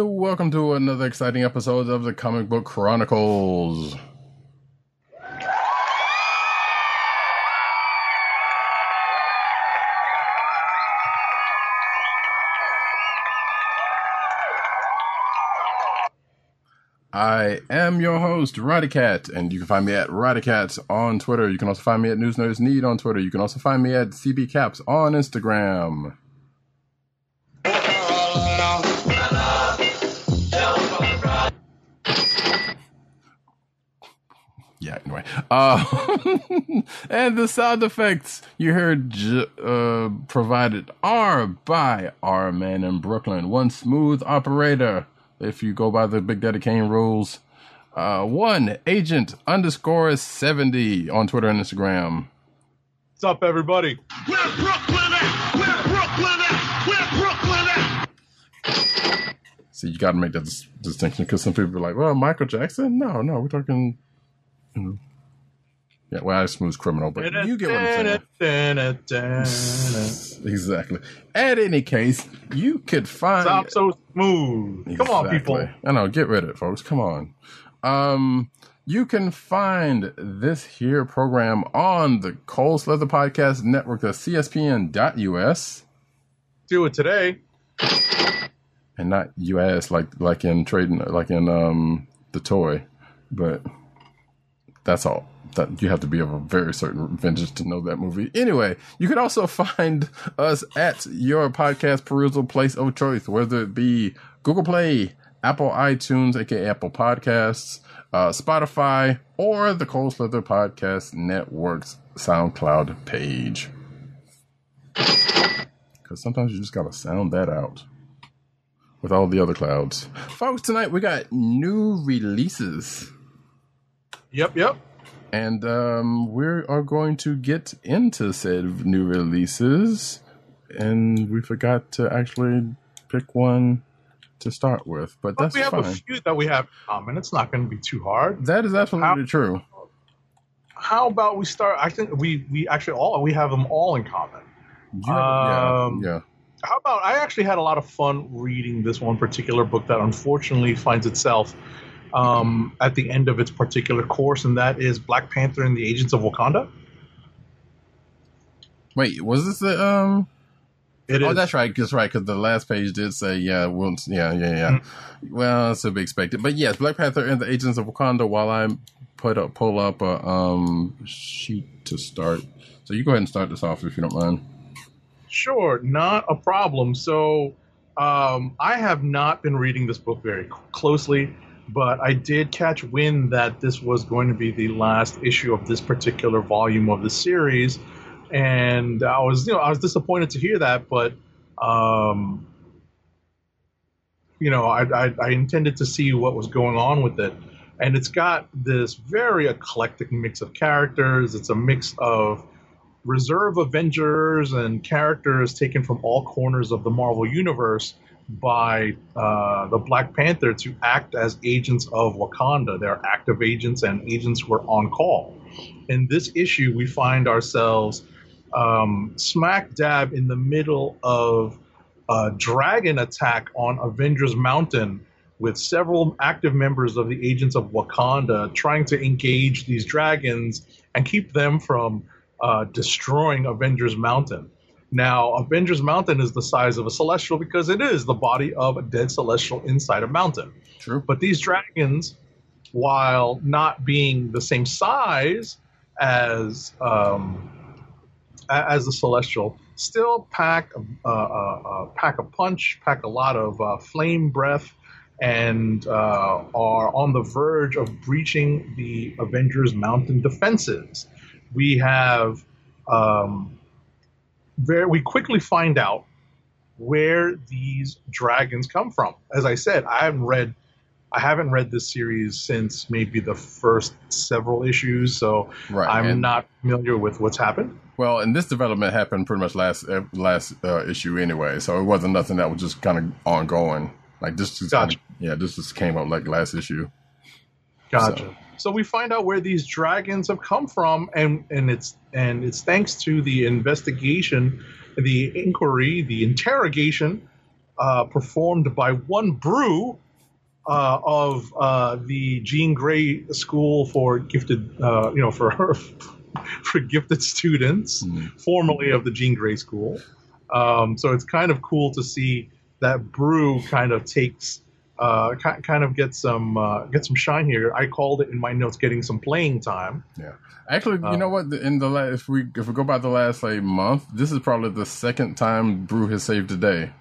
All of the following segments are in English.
And welcome to another exciting episode of the Comic Book Chronicles. I am your host, Roddycat, and you can find me at Roddycat on Twitter. You can also find me at News Nerds Need on Twitter. You can also find me at CB Caps on Instagram. Yeah, anyway. Uh, and the sound effects you heard j- uh, provided are by our man in Brooklyn, one smooth operator. If you go by the Big Daddy Kane rules, uh, one agent underscore 70 on Twitter and Instagram. What's up, everybody? Where Brooklyn at? Where Brooklyn at? Where Brooklyn at? See, you got to make that dis- distinction because some people are like, well, Michael Jackson? No, no, we're talking. You. Yeah, well, I smooth criminal, but you get what I'm saying. Exactly. At any case, you could find. Stop so smooth. Come on, people. I know. Get rid of it, folks. Come on. Um, you can find this here program on the Cold Slither Podcast Network, the CSPN.us, Do it today. and not US like like in trading like in um the toy, but that's all. That you have to be of a very certain vintage to know that movie. Anyway, you can also find us at your podcast perusal place of choice, whether it be Google Play, Apple iTunes, aka Apple Podcasts, uh, Spotify, or the Cold Slither Podcast Network's SoundCloud page. Because sometimes you just gotta sound that out with all the other clouds. Folks, tonight we got new releases. Yep, yep. And um, we are going to get into said new releases. And we forgot to actually pick one to start with, but But that's we have a fine. few that we have in common. It's not going to be too hard. That is absolutely How- true. How about we start? I think we we actually all we have them all in common. Yeah, Um, yeah, How about I actually had a lot of fun reading this one particular book that unfortunately finds itself um, at the end of its particular course, and that is Black Panther and the Agents of Wakanda. Wait, was this the um? It is. Oh, that's right. That's right. Because the last page did say, yeah, well, yeah, yeah, yeah. Mm-hmm. Well, that's to be expected. But yes, Black Panther and the Agents of Wakanda. While I put up, pull up a um sheet to start. So you go ahead and start this off if you don't mind. Sure, not a problem. So, um, I have not been reading this book very closely, but I did catch wind that this was going to be the last issue of this particular volume of the series, and I was, you know, I was disappointed to hear that, but, um, you know, I, I, I intended to see what was going on with it, and it's got this very eclectic mix of characters. It's a mix of reserve Avengers and characters taken from all corners of the Marvel Universe by uh, the Black Panther to act as agents of Wakanda. They're active agents and agents who are on call. In this issue, we find ourselves um, smack dab in the middle of a dragon attack on Avengers Mountain with several active members of the agents of Wakanda trying to engage these dragons and keep them from uh, destroying Avengers Mountain. Now, Avengers Mountain is the size of a celestial because it is the body of a dead celestial inside a mountain. True. But these dragons, while not being the same size as um, as the celestial, still pack a, a, a, a pack a punch, pack a lot of uh, flame breath, and uh, are on the verge of breaching the Avengers Mountain defenses. We have um, very we quickly find out where these dragons come from. As I said, I haven't read I haven't read this series since maybe the first several issues, so Right, I'm and- not familiar with what's happened. Well, and this development happened pretty much last last uh, issue anyway, so it wasn't nothing that was just kind of ongoing. Like this just Gotcha. yeah, this just came up like last issue. Gotcha. So- So. we find out where these dragons have come from, and and it's and it's thanks to the investigation, the inquiry, the interrogation uh, performed by one Broo uh, of uh, the Jean Grey School for Gifted, uh, you know, for for gifted students, Mhm. formerly of the Jean Grey School. Um, so it's kind of cool to see that Broo kind of takes uh, kind of get some uh, get some shine here. I called it in my notes getting some playing time. Yeah, actually, you Uh, know what? In the last, if we if we go by the last like month, this is probably the second time Broo has saved the day.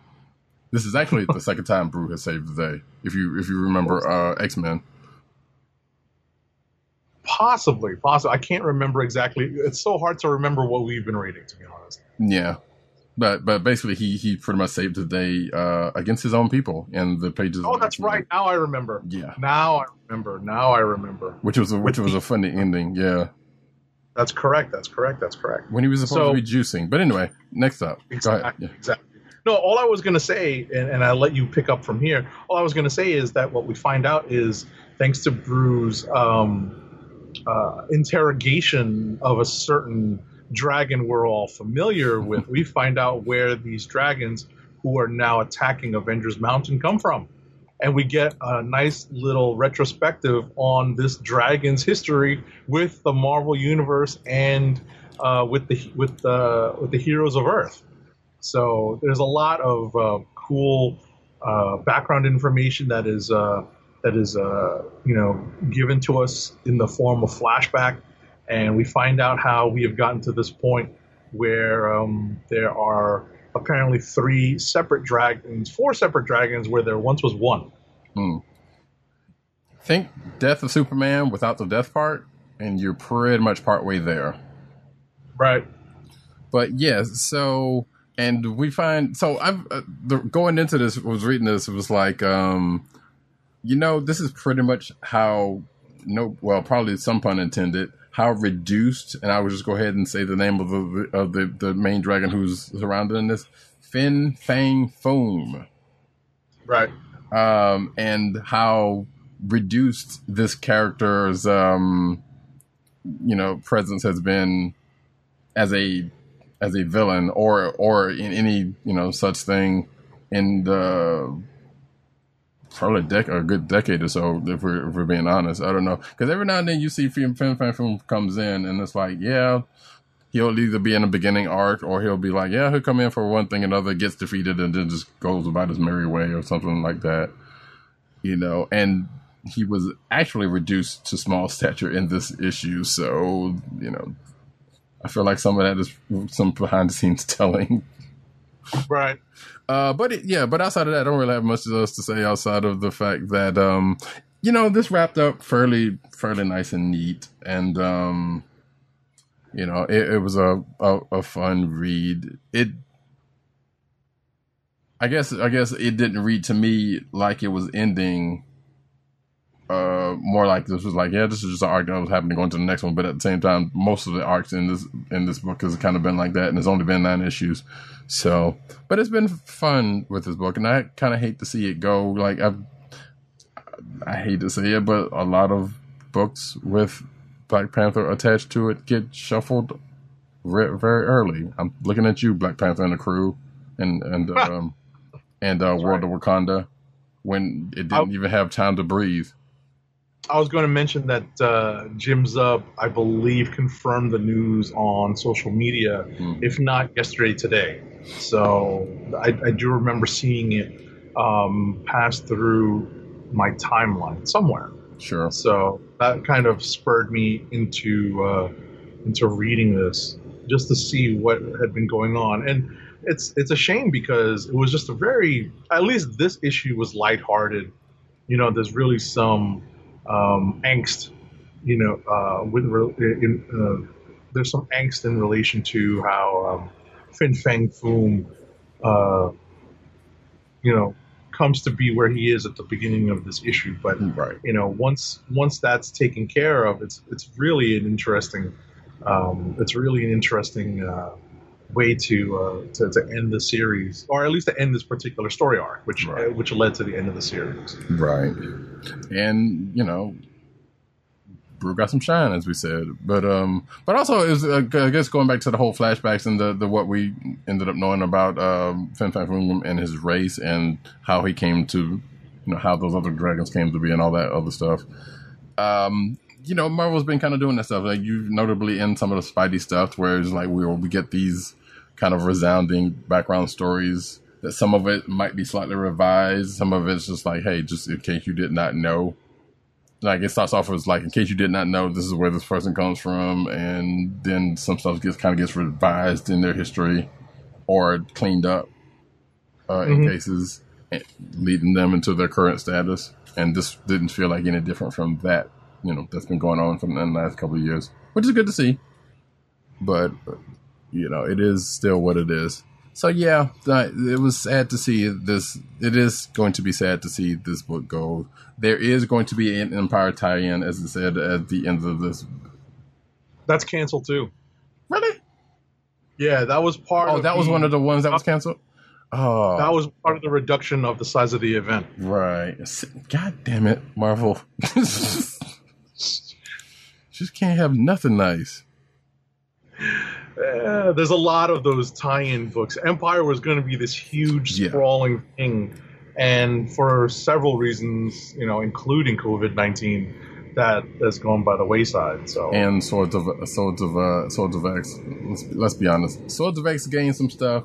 This is actually the second time Broo has saved the day. If you if you remember uh, X Men, Possibly, possibly. I can't remember exactly. It's so hard to remember what we've been reading, to be honest. yeah, but but basically he he pretty much saved the day uh, against his own people in the pages. Oh, that's right. Now I remember. Yeah, Now I remember. Now I remember. which was a, which was a funny ending. Yeah, That's correct. That's correct. That's correct. when he was supposed So- to be juicing. But anyway, next up, Exactly. Yeah. Exactly. No, all I was going to say, and, and I'll let you pick up from here. All I was going to say is that what we find out is thanks to Broo's um, uh, interrogation of a certain dragon we're all familiar with, we find out where these dragons who are now attacking Avengers Mountain come from. And we get a nice little retrospective on this dragon's history with the Marvel Universe and uh, with the with the with the heroes of Earth. So there's a lot of uh, cool uh, background information that is uh, that is uh, you know given to us in the form of flashback, and we find out how we have gotten to this point where um, there are apparently three separate dragons, four separate dragons, where there once was one. Think Death of Superman without the death part, and you're pretty much partway there. Right. But yes, so and we find so I've uh, the, going into this was reading this it was like um you know this is pretty much how no well probably some pun intended how reduced and I would just go ahead and say the name of the of the the main dragon who's surrounded in this Fin Fang Foom Right. um, and how reduced this character's um, you know presence has been as a as a villain or or in any you know such thing in the probably a, dec- a good decade or so if we're, if we're being honest. I don't know. Because every now and then you see film comes in and it's like yeah he'll either be in a beginning arc or he'll be like yeah he'll come in for one thing another gets defeated and then just goes about his merry way or something like that you know? And he was actually reduced to small stature in this issue so you know i feel like some of that is some behind the scenes telling. Right. Uh, but it, yeah, but outside of that, I don't really have much else to say outside of the fact that um, you know this wrapped up fairly fairly nice and neat, and um, you know it, it was a, a a fun read. It, I guess, I guess it didn't read to me like it was ending. Uh, more like this was like, yeah, this is just an arc that was happening going to the next one. But at the same time, most of the arcs in this in this book has kind of been like that, and it's only been nine issues. So, but it's been fun with this book, and I kind of hate to see it go. Like I, I hate to say it, but a lot of books with Black Panther attached to it get shuffled re- very early. I'm looking at you, Black Panther and the crew, and and um, and uh, World of Wakanda, when it didn't I'll- even have time to breathe. I was going to mention that uh, Jim Zub, I believe, confirmed the news on social media, Hmm. if not yesterday, today. So I, I do remember seeing it um, pass through my timeline somewhere. Sure. So that kind of spurred me into uh, into reading this just to see what had been going on, and it's it's a shame because it was just a very at least this issue was lighthearted you know, there's really some um, angst, you know, uh, with re- in, uh, there's some angst in relation to how um, Fin Fang Foom, uh, you know, comes to be where he is at the beginning of this issue. But Right. you know, once once that's taken care of, it's it's really an interesting, um, it's really an interesting uh, way to, uh, to to end the series, or at least to end this particular story arc, which Right. uh, which led to the end of the series. Right. And, you know, Broo got some shine, as we said. But um, but also, it was, uh, I guess going back to the whole flashbacks and the, the what we ended up knowing about um, Fin Fang Foom and his race and how he came to, you know, how those other dragons came to be and all that other stuff. Um, you know, Marvel's been kind of doing that stuff. Like you, notably in some of the Spidey stuff, where it's like we we get these kind of resounding background stories. That some of it might be slightly revised, some of it's just like, hey, just in case you did not know. Like it starts off as like, in case you did not know, this is where this person comes from, and then some stuff gets kind of gets revised in their history or cleaned up uh, in Mhm. cases, eh, leading them into their current status. And this didn't feel like any different from that, you know, that's been going on for the last couple of years, which is good to see. But you know, it is still what it is. So yeah, it was sad to see this. It is going to be sad to see this book go. There is going to be an Empire tie-in, as I said at the end of this. That's canceled too. Really? Yeah, that was part. Oh, that was the- one of the ones that was canceled. Oh, That was part of the reduction of the size of the event. right. God damn it, Marvel! Just can't have nothing nice. Eh, there's a lot of those tie-in books. Empire was going to be this huge, Yeah. sprawling thing, and for several reasons, you know, including COVID nineteen, that has gone by the wayside. So and Swords of Swords of uh, Swords of X. Let's, let's be honest. Swords of X gained some stuff.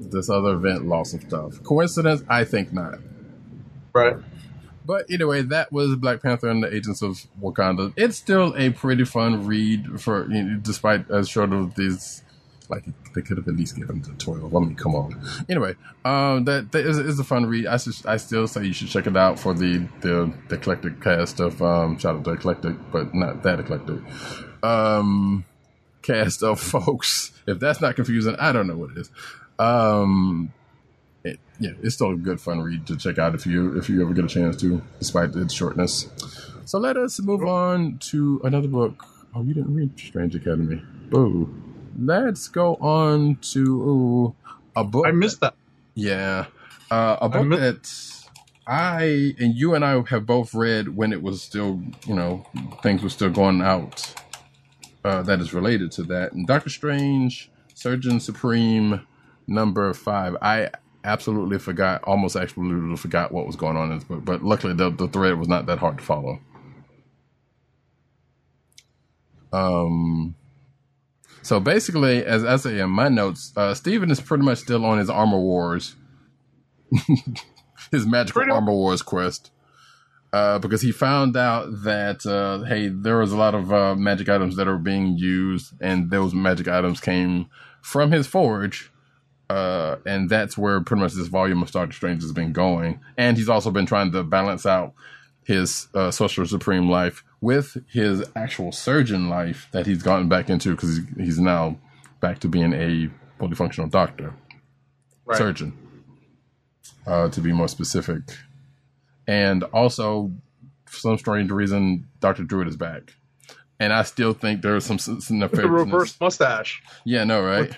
This other event lost some stuff. Coincidence? I think not. right, But anyway, that was Black Panther and the Agents of Wakanda. It's still a pretty fun read for, you know, despite as short of these. Like they could have at least given to twelve. I mean, come on. Anyway, um, that, that is, is a fun read. I should, I still say you should check it out for the the, the eclectic cast of um, shout out to eclectic, but not that eclectic. Um, cast of folks. If that's not confusing, I don't know what it is. Um, it, yeah, it's still a good fun read to check out if you if you ever get a chance to, despite its shortness. So let us move on to another book. Oh, you didn't read Strange Academy. Boo. Let's go on to ooh, a book. I missed that. Yeah, uh, a book mi- that I and you and I have both read when it was still, you know, things were still going out. Uh, that is related to that. And Doctor Strange, Surgeon Supreme, number five. I absolutely forgot, almost absolutely forgot what was going on in this book. But luckily, the, the thread was not that hard to follow. Um. So basically, as I say in my notes, uh, Steven is pretty much still on his Armor Wars, his magical Pretty- Armor Wars quest. Uh, because he found out that uh, hey, there was a lot of uh, magic items that are being used, and those magic items came from his forge, uh, and that's where pretty much this volume of Doctor Strange has been going. And he's also been trying to balance out his uh, Sorcerer Supreme life with his actual surgeon life that he's gotten back into because he's, he's now back to being a fully functional doctor, Right. surgeon, uh, to be more specific. And also, for some strange reason, Doctor Druid is back. And I still think there's some, some With the reverse mustache. Yeah, no, right?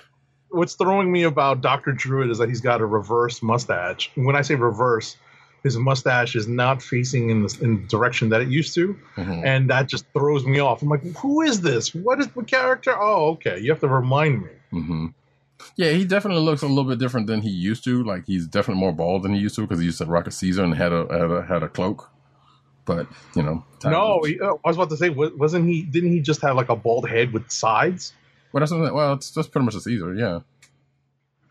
What's throwing me about Doctor Druid is that he's got a reverse mustache. And when I say reverse, his mustache is not facing in the, in the direction that it used to, Mhm. and that just throws me off. I'm like, who is this? What is the character? Oh, okay. You have to remind me. hmm Yeah, he definitely looks a little bit different than he used to. Like he's definitely more bald than he used to because he used to rock a Caesar and had a had a, had a cloak. But you know, No, he, uh, I was about to say, wasn't he? Didn't he just have like a bald head with sides? Well, that's something. Well, it's just pretty much a Caesar. Yeah.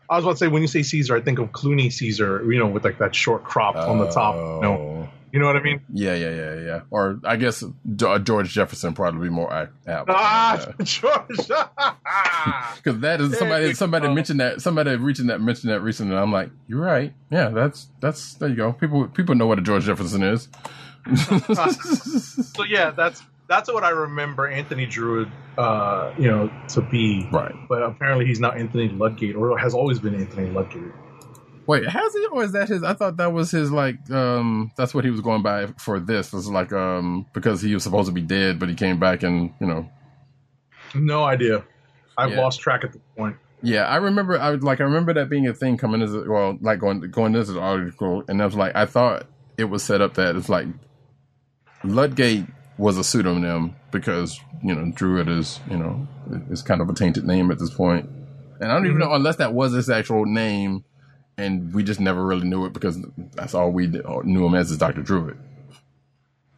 I was about to say, when you say Caesar, I think of Clooney Caesar, you know, with like that short crop on the top. No, Oh. You know what I mean? Yeah, yeah, yeah, yeah. Or I guess Jo- George Jefferson probably be more apt. Ah, George. Because that is somebody somebody go. mentioned that somebody reaching that mentioned that recently. And I'm like, you're right. Yeah, that's that's there you go. People people know what a George Jefferson is. so yeah, that's that's what I remember Anthony Druid, uh, you know, to be. right. But apparently he's not Anthony Ludgate, or has always been Anthony Ludgate. Wait, has he or is that his? I thought that was his like. um That's what he was going by for this. Was like um because he was supposed to be dead, but he came back and you know. No idea. I've Yeah. lost track at the point. Yeah, I remember. I was like, I remember that being a thing coming as a, well, like going going into the article, and I was like, I thought it was set up that it's like Ludgate was a pseudonym because you know Druid is you know is kind of a tainted name at this point, and I don't even know unless that was his actual name, and we just never really knew it because that's all we knew him as is Doctor Druid.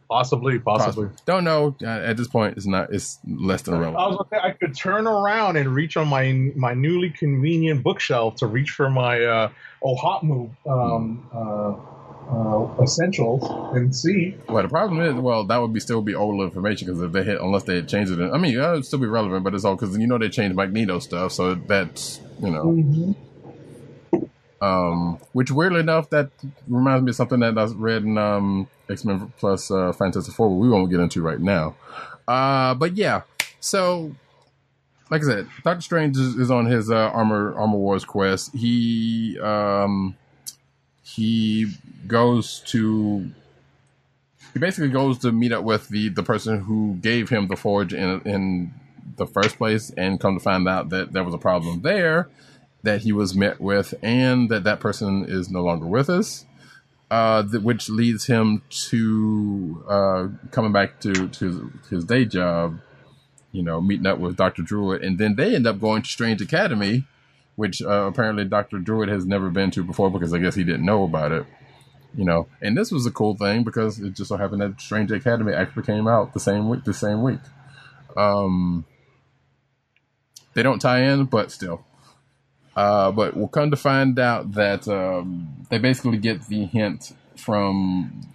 Possibly, possibly. Don't know Uh, at this point. It's not. It's less than relevant. I was say I could turn around and reach on my my newly convenient bookshelf to reach for my uh, OHOTMU um, uh, uh, essentials and see. Well, the problem is, well, that would be still be old information because if they hit, unless they had changed it, I mean, yeah, it'd still be relevant, but it's all because you know they changed Magneto stuff, so that's you know, um, which weirdly enough, that reminds me of something that I read in um, X Men Plus uh, Fantastic Four. We won't get into right now, uh, but yeah, so. Like I said, Doctor Strange is, is on his uh, armor armor wars quest. He um, he goes to he basically goes to meet up with the the person who gave him the forge in in the first place and come to find out that there was a problem there that he was met with and that that person is no longer with us uh, th- which leads him to uh, coming back to, to his day job you know meeting up with dr druid and then they end up going to strange academy which uh, apparently dr druid has never been to before because i guess he didn't know about it you know and this was a cool thing because it just so happened that strange academy actually came out the same week the same week. Um they don't tie in but still. Uh but we'll come to find out that um they basically get the hint from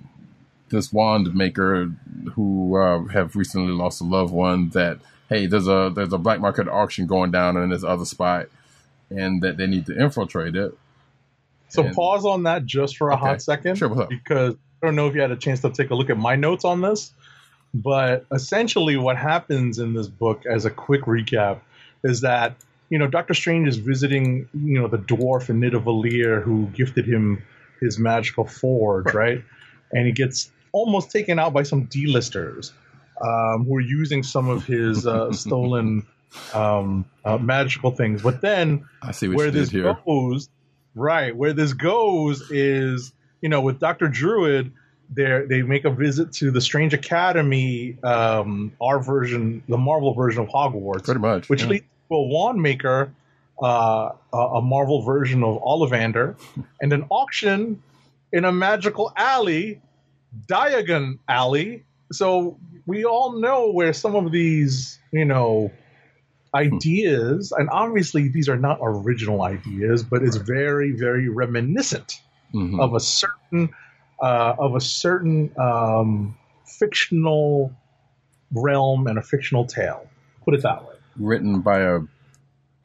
this wand maker who uh, have recently lost a loved one that hey there's a there's a black market auction going down in this other spot and that they need to infiltrate it So And- pause on that just for a Okay. hot second. Sure? Because I don't know if you had a chance to take a look at my notes on this, but essentially what happens in this book, as a quick recap, is that you know Doctor Strange is visiting you know the dwarf in Nidavellir who gifted him his magical forge, right? And he gets almost taken out by some D-listers um, who are using some of his uh, stolen um, uh, magical things. But then i see where this here goes, right? Where this goes is, you know, with Doctor Druid, they they make a visit to the Strange Academy, um, our version, the Marvel version of Hogwarts, pretty much which yeah. leads to a wand maker, uh, a, a Marvel version of Ollivander, and an auction in a magical alley, Diagon Alley. So we all know where some of these, you know, ideas, and obviously these are not original ideas, but it's very, very reminiscent Mhm. of a certain uh, of a certain um, fictional realm and a fictional tale. Put it that way. written by a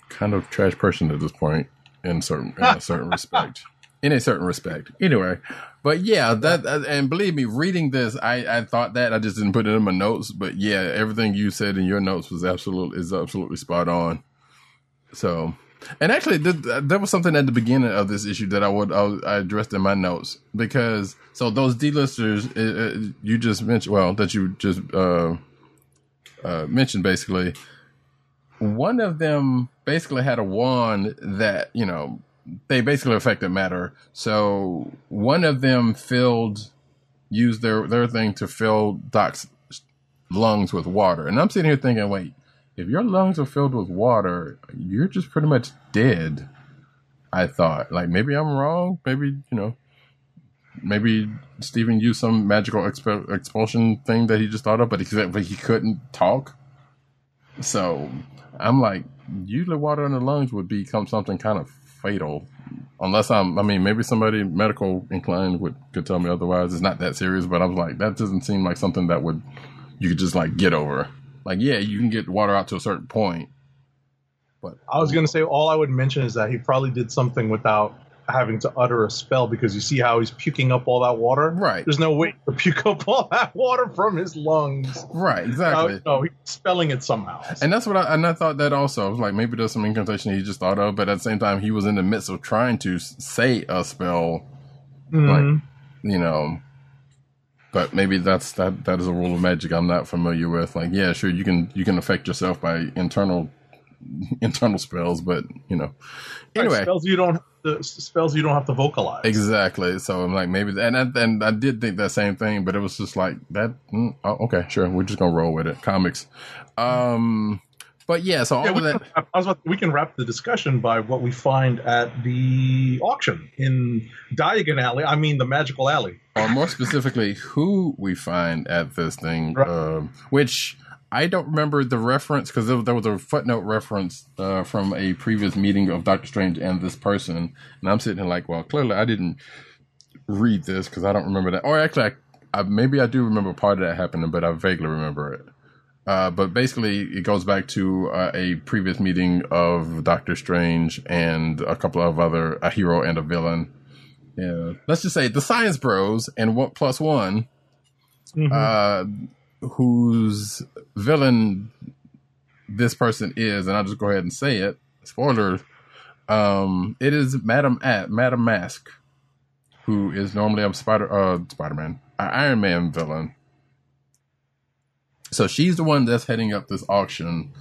kind of trash person at this point in certain in a certain respect in a certain respect. Anyway but yeah that and believe me reading this i i thought that i just didn't put it in my notes but yeah everything you said in your notes was absolutely is absolutely spot on. So and actually th- th- there was something at the beginning of this issue that i would i, I addressed in my notes because so those d-listers uh, uh, you just mentioned well that you just uh uh mentioned basically one of them basically had a wand that you know they basically affected matter. So one of them filled used their their thing to fill doc's lungs with water. And i'm sitting here thinking wait if your lungs are filled with water you're just pretty much dead i thought. Like maybe i'm wrong. Maybe you know maybe Stephen used some magical exp- expulsion thing that he just thought of, but he but he couldn't talk. So I'm like, usually water in the lungs would become something kind of fatal. Unless I'm, I mean, maybe somebody medical inclined would could tell me otherwise. It's not that serious, but I was like, that doesn't seem like something that would you could just like get over. Like, yeah, you can get water out to a certain point, but I was gonna say all I would mention is that he probably did something without having to utter a spell because you see how he's puking up all that water. Right. There's no way to puke up all that water from his lungs. right, exactly. No, no, he's spelling it somehow. And that's what I and I thought that also. I was like, maybe there's some incantation he just thought of, but at the same time, he was in the midst of trying to say a spell, Mhm. you know. But maybe that's that. That is a rule of magic I'm not familiar with. Like, yeah, sure, you can you can affect yourself by internal internal spells, but you know. Right, Anyway, spells you don't the spells you don't have to vocalize. Exactly. So I'm like, maybe, and I, and I did think that same thing, but it was just like that. Mm, oh, okay, sure. We're just gonna roll with it. Comics. Um, but yeah. So all Yeah, of that. can, I was about, we can wrap the discussion by what we find at the auction in Diagon Alley. I mean, the Magical Alley. or more specifically, who we find at this thing, Right. um, which I don't remember the reference because there, there was a footnote reference uh, from a previous meeting of Doctor Strange and this person, and I'm sitting here like, well, clearly I didn't read this because I don't remember that, or actually, I, I, maybe I do remember part of that happening, but I vaguely remember it. Uh, but basically, it goes back to uh, a previous meeting of Doctor Strange and a couple of other a hero and a villain. Yeah, let's just say the Science Bros and what plus one, Mhm. Whose villain this person is, and I'll just go ahead and say it. Spoiler: um, it is Madam At Madam Mask, who is normally a Spider uh, Spider Man, Iron Man villain. So she's the one that's heading up this auction,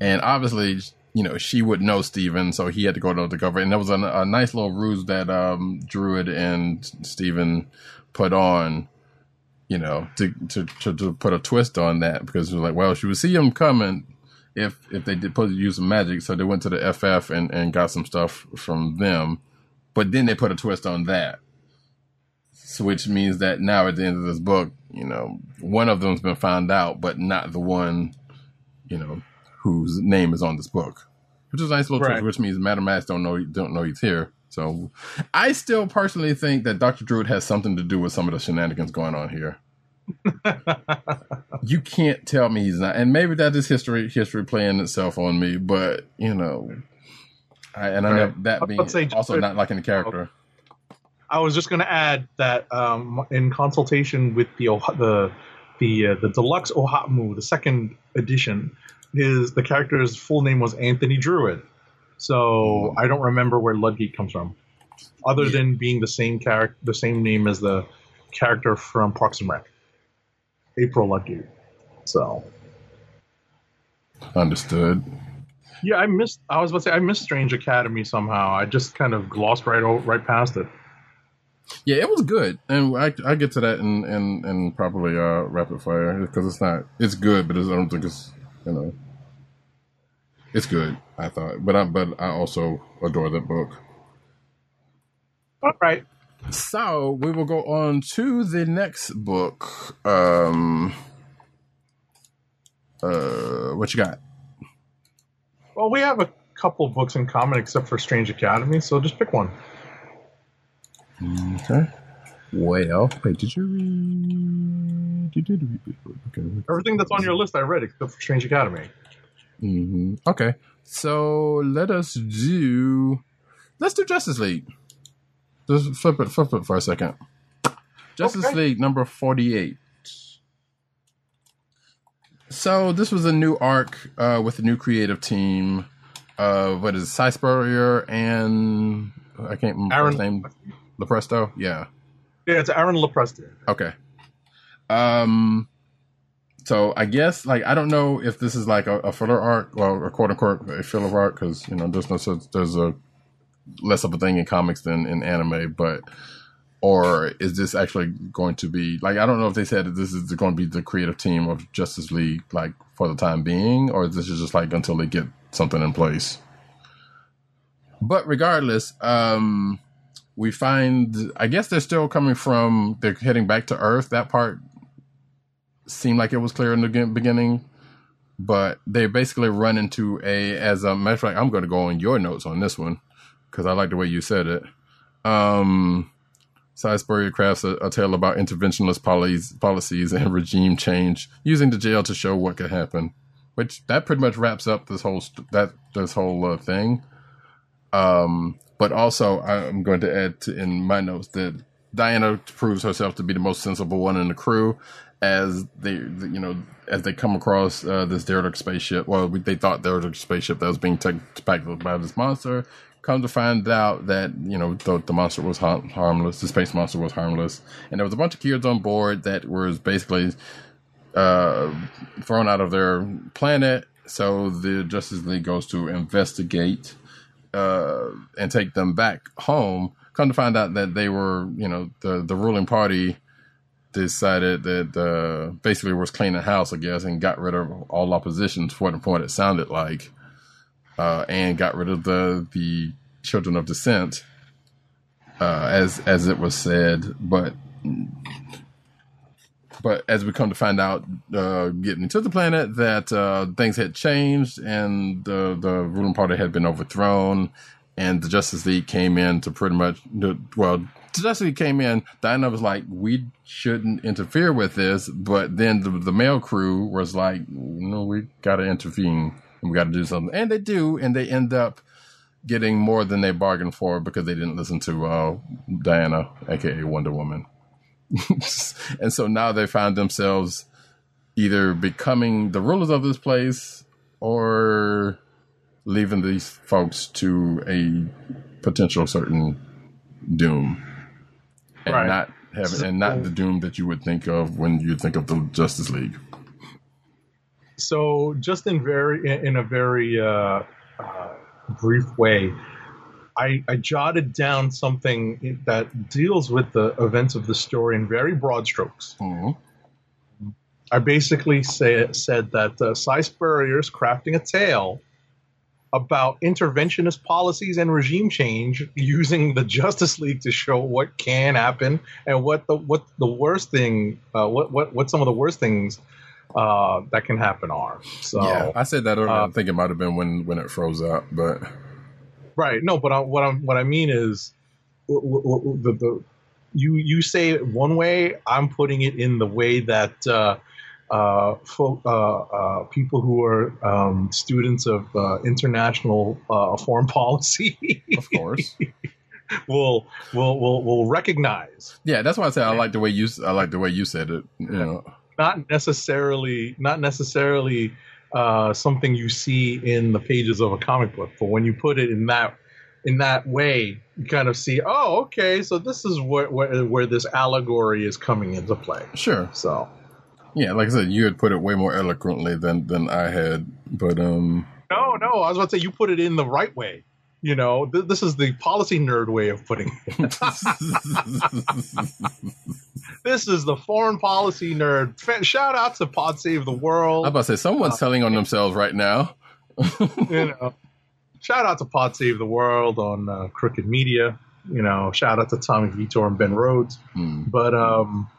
and obviously, you know, she would know Steven, so he had to go to the cover. And there was a, a nice little ruse that um, Druid and Steven put on, you know, to, to, to, to put a twist on that because it was like, well, she would see him coming if if they did put use some magic. So they went to the FF and, and got some stuff from them, but then they put a twist on that. So which means that now at the end of this book, you know, one of them's been found out, but not the one, you know, whose name is on this book. Which is a nice little Right. twist, which means Madam Mask don't know don't know he's here. So I still personally think that Dr. Druid has something to do with some of the shenanigans going on here. you can't tell me he's not, and maybe that is history history playing itself on me. But you know, I, and I know Right. that being say- also not liking the character. I was just going to add that um, in consultation with the the the uh, the deluxe OHOTMU, the second edition, his the character's full name was Anthony Druid. So I don't remember where Ludgate comes from, other than being the same character, the same name as the character from Parks and Rec, April Ludgate. So Understood. yeah, I missed. I was about to say I missed Strange Academy somehow. I just kind of glossed right right past it. Yeah, it was good, and I I get to that in in, in probably uh rapid fire because it's not it's good, but it's, I don't think it's you know it's good. I thought, but I but I also adore that book. All right. So we will go on to the next book. Um, uh, what you got? Well, we have a couple books in common except for Strange Academy, so just pick one. Okay. Well, wait, did you read? Did you read? Okay. Everything that's on your list I read except for Strange Academy. Hmm Okay. So let us do. Let's do Justice League. Just flip it, flip it for a second. Justice Okay. League number forty-eight. So this was a new arc uh, with a new creative team. Uh, what is it, Si Spurrier and I can't remember Aaron his name. Lepresto. Yeah. Yeah, it's Aaron Lopresti. Okay. Um. So I guess like I don't know if this is like a, a filler arc or a quote unquote a filler arc because you know there's no such there's a less of a thing in comics than in anime, but or is this actually going to be like I don't know if they said that this is going to be the creative team of Justice League like for the time being, or this is just like until they get something in place. But regardless, um, we find I guess they're still coming from they're heading back to Earth. That part seemed like it was clear in the beginning, but they basically run into a as a matter of fact. I'm going to go on your notes on this one because I like the way you said it. Um, Si crafts a, a tale about interventionist policies, policies and regime change, using the jail to show what could happen. Which that pretty much wraps up this whole that this whole uh, thing. Um, but also, I'm going to add to, in my notes that Diana proves herself to be the most sensible one in the crew, as they, you know, as they come across uh, this derelict spaceship. Well, they thought derelict spaceship that was being back by this monster. Come to find out that you know the, the monster was har- harmless. The space monster was harmless, and there was a bunch of kids on board that was basically uh, thrown out of their planet. So the Justice League goes to investigate uh, and take them back home. Come to find out that they were, you know, the the ruling party decided that uh, basically was cleaning house, I guess, and got rid of all opposition for what, point it sounded like, uh, and got rid of the the children of dissent, uh, as as it was said, but. But as we come to find out, uh, getting to the planet, that uh, things had changed and the the ruling party had been overthrown, and the Justice League came in to pretty much well, League came in. Diana was like, "We shouldn't interfere with this," but then the, the male crew was like, "No, we got to intervene and we got to do something," and they do, and they end up getting more than they bargained for because they didn't listen to uh, Diana, aka Wonder Woman. and so now they find themselves either becoming the rulers of this place or leaving these folks to a potential certain doom and Right. not having and not the doom that you would think of when you think of the Justice League. So, just in very in a very uh, uh, brief way, I, I jotted down something that deals with the events of the story in very broad strokes. Mhm. I basically say, said that uh, Si Spurrier is crafting a tale about interventionist policies and regime change using the Justice League to show what can happen and what the what the worst thing uh, what what what some of the worst things uh, that can happen are. So yeah, I said that earlier. uh, I think it might have been when when it froze up, but Right. No, but I, what I'm what I mean is w- w- w- the, the you you say it one way. I'm putting it in the way that uh, uh, fo- uh, uh, people who are um, students of uh, international uh, foreign policy of course, will will will will recognize. yeah. That's why I said I like the way you I like the way you said it. You know, Not necessarily not necessarily uh, something you see in the pages of a comic book, but when you put it in that in that way, you kind of see, oh, okay, so this is where where, where this allegory is coming into play. sure. So Yeah, like I said, you had put it way more eloquently than than I had, but um, no, no, I was about to say you put it in the right way. You know, th- this is the policy nerd way of putting it. this is the foreign policy nerd. Shout out to Pod Save the World. I'm about to say someone's telling on themselves right now. you know, shout out to Pod Save the World on uh, Crooked Media. You know, shout out to Tommy Vietor and Ben Rhodes. Hmm. But um,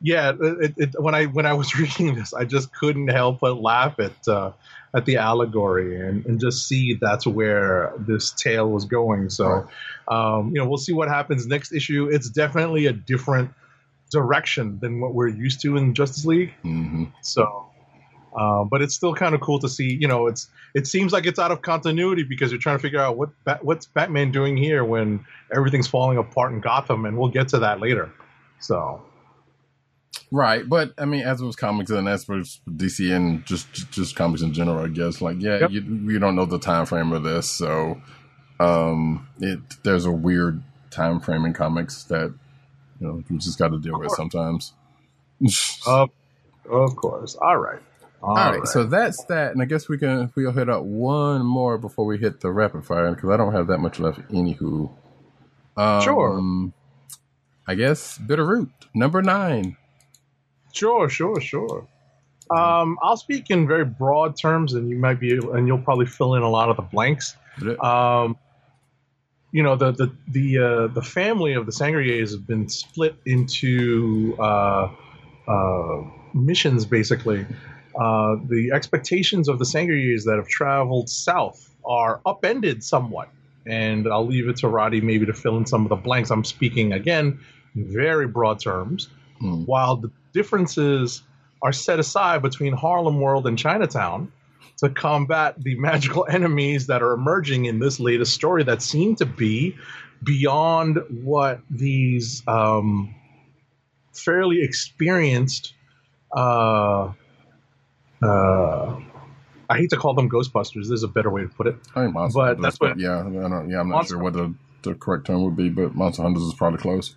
yeah, it, it, when I when I was reading this, I just couldn't help but laugh at uh, at the allegory and, and just see that's where this tale was going. So, um, you know, we'll see what happens next issue. It's definitely a different direction than what we're used to in Justice League. hmm So, uh, but it's still kind of cool to see. You know, it's it seems like it's out of continuity because you're trying to figure out what what's Batman doing here when everything's falling apart in Gotham, and we'll get to that later. So, Right, but I mean, as it was comics and as was DC and just just comics in general, I guess. Like, yeah, Yep. you, we don't know the time frame of this, so um, it there's a weird time frame in comics that you know you just got to deal with sometimes. of of course, all right, All right, so that's that, and I guess we can we'll hit up one more before we hit the rapid fire because I don't have that much left. Anywho, um, Sure. I guess Bitterroot number nine. Sure, sure, sure. Um, I'll speak in very broad terms, and you might be, and you'll probably fill in a lot of the blanks. Um, you know, the the the uh, the family of the Sangeryes have been split into uh, uh, missions, basically. Uh, the expectations of the Sangeryes that have traveled south are upended somewhat and I'll leave it to Roddy maybe to fill in some of the blanks. I'm speaking again in very broad terms, Hmm. while the differences are set aside between Harlem World and Chinatown to combat the magical enemies that are emerging in this latest story that seem to be beyond what these um, fairly experienced uh, uh, I hate to call them Ghostbusters. There's a better way to put it. I Monster But Hunters, that's what- yeah, I don't, yeah, I'm not Monster- sure what the, the correct term would be, but Monster Hunters is probably close.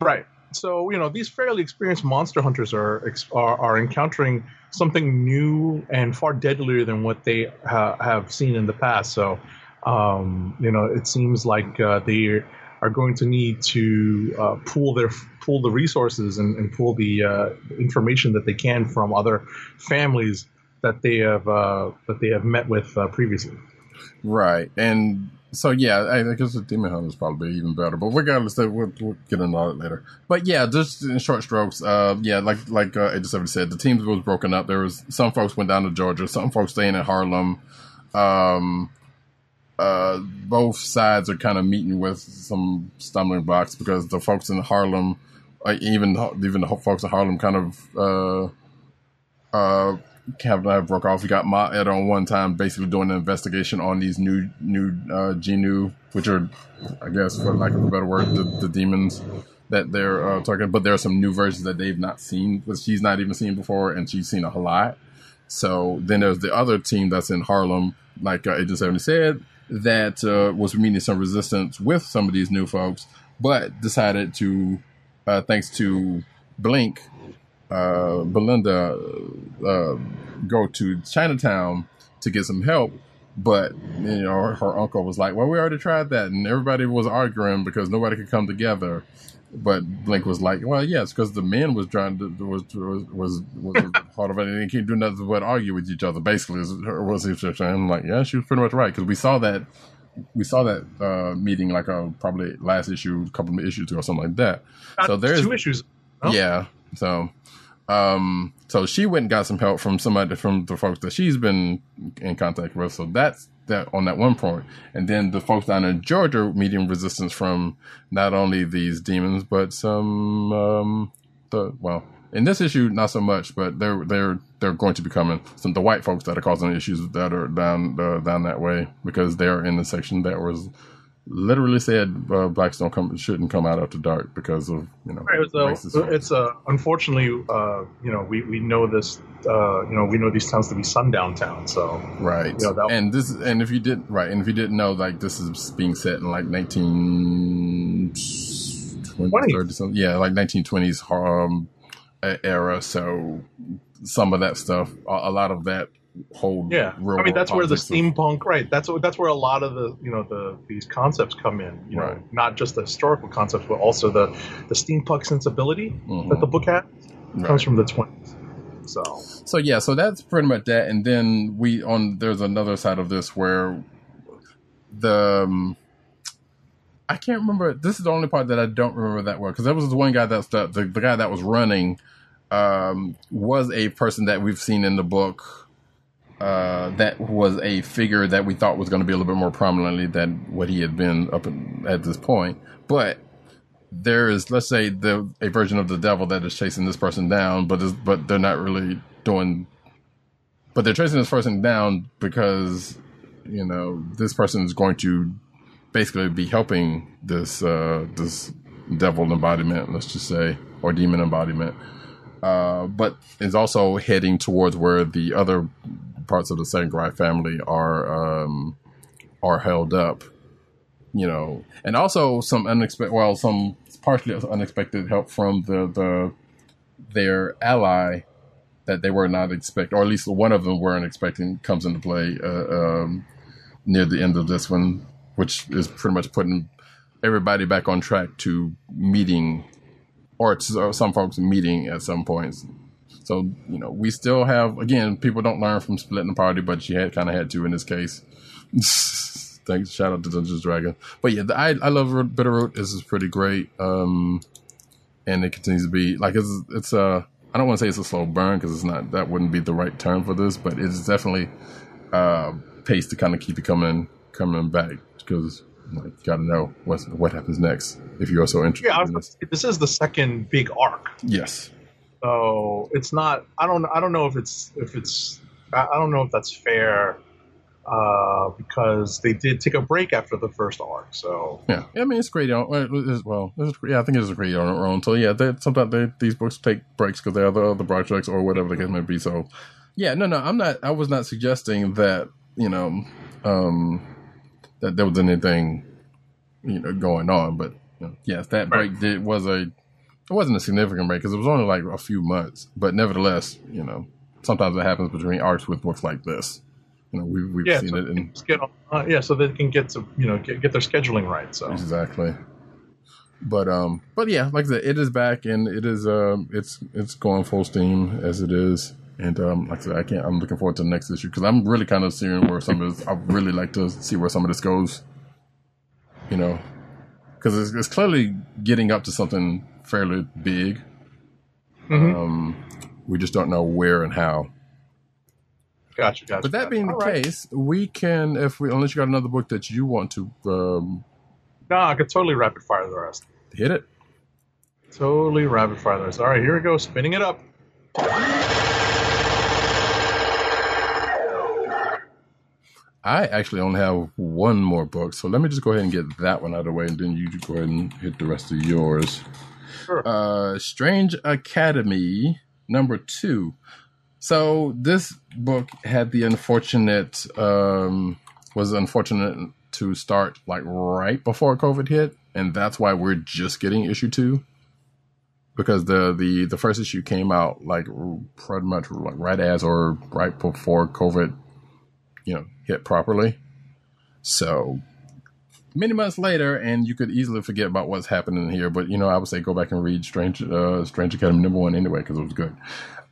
Right. So you know these fairly experienced monster hunters are are, are encountering something new and far deadlier than what they ha- have seen in the past. So um, you know it seems like uh, they are going to need to uh, their pool the resources and, and the uh, information that they can from other families that they have uh, that they have met with uh, previously. Right, and so yeah, I guess the Demon Hunter is probably even better. But regardless, we'll, we'll get into that later. But yeah, just in short strokes, uh, yeah, like like uh, said, the teams was broken up. There was some folks went down to Georgia, some folks staying in Harlem. Um, uh, both sides are kind of meeting with some stumbling blocks because the folks in Harlem, uh, even even the folks in Harlem, kind of. Uh, uh, broke off. We got Ma Etta on one time, basically doing an investigation on these new new uh, Jinoo, which are, I guess, for lack of a better word, the, the demons that they're uh, talking. But there are some new versions that they've not seen, but she's not even seen before, and she's seen a whole lot. So then there's the other team that's in Harlem, like uh, Agent Seventy said, that uh, was meeting some resistance with some of these new folks, but decided to, uh, thanks to Blink, uh, Belinda uh, go to Chinatown to get some help. But you know, her, her uncle was like, "Well, we already tried that," and everybody was arguing because nobody could come together. But Blink was like, "Well, yes, because the men was trying to was was was, was part of it, and they can't do nothing but argue with each other." Basically, is was he saying? I'm like, "Yeah, she was pretty much right," because we saw that we saw that uh, meeting like uh, probably last issue, a couple of issues ago, or something like that. So Uh, there's two issues. Oh. yeah. So, um, so she went and got some help from somebody from the folks that she's been in contact with. So that's that on that one point. And then the folks down in Georgia meeting resistance from not only these demons but some um the well in this issue not so much, but they're they're they're going to be coming some the white folks that are causing issues that are down uh, down that way because they're in the section that was literally said uh, blacks don't come shouldn't come out after dark because of you know Right, it's a, it's a unfortunately, uh, you know, we, we know this, uh, you know, we know these towns to be sundown towns. So Right. You know, and this and if you didn't right, and if you didn't know like this is being set in like nineteen twenty something. Yeah, like nineteen twenties um era. So some of that stuff a, a lot of that whole yeah, real I mean that's where the of- steampunk, right? That's what that's where a lot of the you know the these concepts come in. You know, Right. not just the historical concepts, but also the the steampunk sensibility Mhm. that the book has Right. comes from the twenties. So So yeah, so that's pretty much that. And then we on there's another side of this where the um, I can't remember. This is the only part that I don't remember that well because that was the one guy that's the, the the guy that was running um, was a person that we've seen in the book. Uh, that was a figure that we thought was going to be a little bit more prominently than what he had been up at this point. But there is, let's say, the a version of the devil that is chasing this person down, but but they're not really doing. But they're chasing this person down because you know this person is going to basically be helping this uh, this devil embodiment, let's just say, or demon embodiment. Uh, but is also heading towards where the other parts of the Sangerye family are um, are held up you know, and also some unexpected, well, some partially unexpected help from the the their ally that they were not expecting, or at least one of them weren't expecting, comes into play uh, um, near the end of this one, which is pretty much putting everybody back on track to meeting, or some folks meeting at some points. So you know, we still have again, people don't learn from splitting the party, but you had kind of had to in this case. Thanks, shout out to Dungeons Dragon. But yeah, the, I I love Bitterroot. This is pretty great, um, and it continues to be like it's it's a I don't want to say it's a slow burn because it's not that wouldn't be the right term for this, but it's definitely uh, pace to kind of keep you coming coming back because like, you got to know what's what happens next if you're so interested Yeah, in this. this is the second big arc. Yes. So it's not. I don't. I don't know if it's if it's. I I don't know if that's fair, uh, because they did take a break after the first arc. So Yeah, I mean it's great on well, it's, well yeah, I think it's a great on their own. So yeah, they, sometimes they, these books take breaks because they have the other projects or whatever the case may be. So yeah, no, no, I'm not. I was not suggesting that you know um, that there was anything you know going on, but you know, yes, that break did was a it wasn't a significant break because it was only like a few months, but nevertheless, you know, sometimes it happens between arcs with books like this. You know, we, we've yeah, seen so it in let's get on, uh, yeah, so they can get to you know get, get their scheduling right. So Exactly. But um, but yeah, like I said, it is back and it is um, it's it's going full steam as it is. And um, like I said, I can't. I'm looking forward to the next issue because I'm really kind of seeing where some of this. I really like to see where some of this goes. You know, because it's, it's clearly getting up to something fairly big. Mhm. Um, we just don't know where and how. gotcha, gotcha. But that gotcha. being the All right. case, we can, if we unless you got another book that you want to um, no, I could totally rapid fire the rest. hit it. Totally rapid fire the rest. All right, here we go. Spinning it up. I actually only have one more book, so let me just go ahead and get that one out of the way, and then you go ahead and hit the rest of yours. Sure. Uh, Strange Academy number two. So this book had the unfortunate um, was unfortunate to start like right before COVID hit, and that's why we're just getting issue two. Because the the the first issue came out like pretty much like right as or right before COVID you know hit properly. So many months later, and you could easily forget about what's happening here. But you know, I would say go back and read Strange uh, Strange Academy number one anyway because it was good.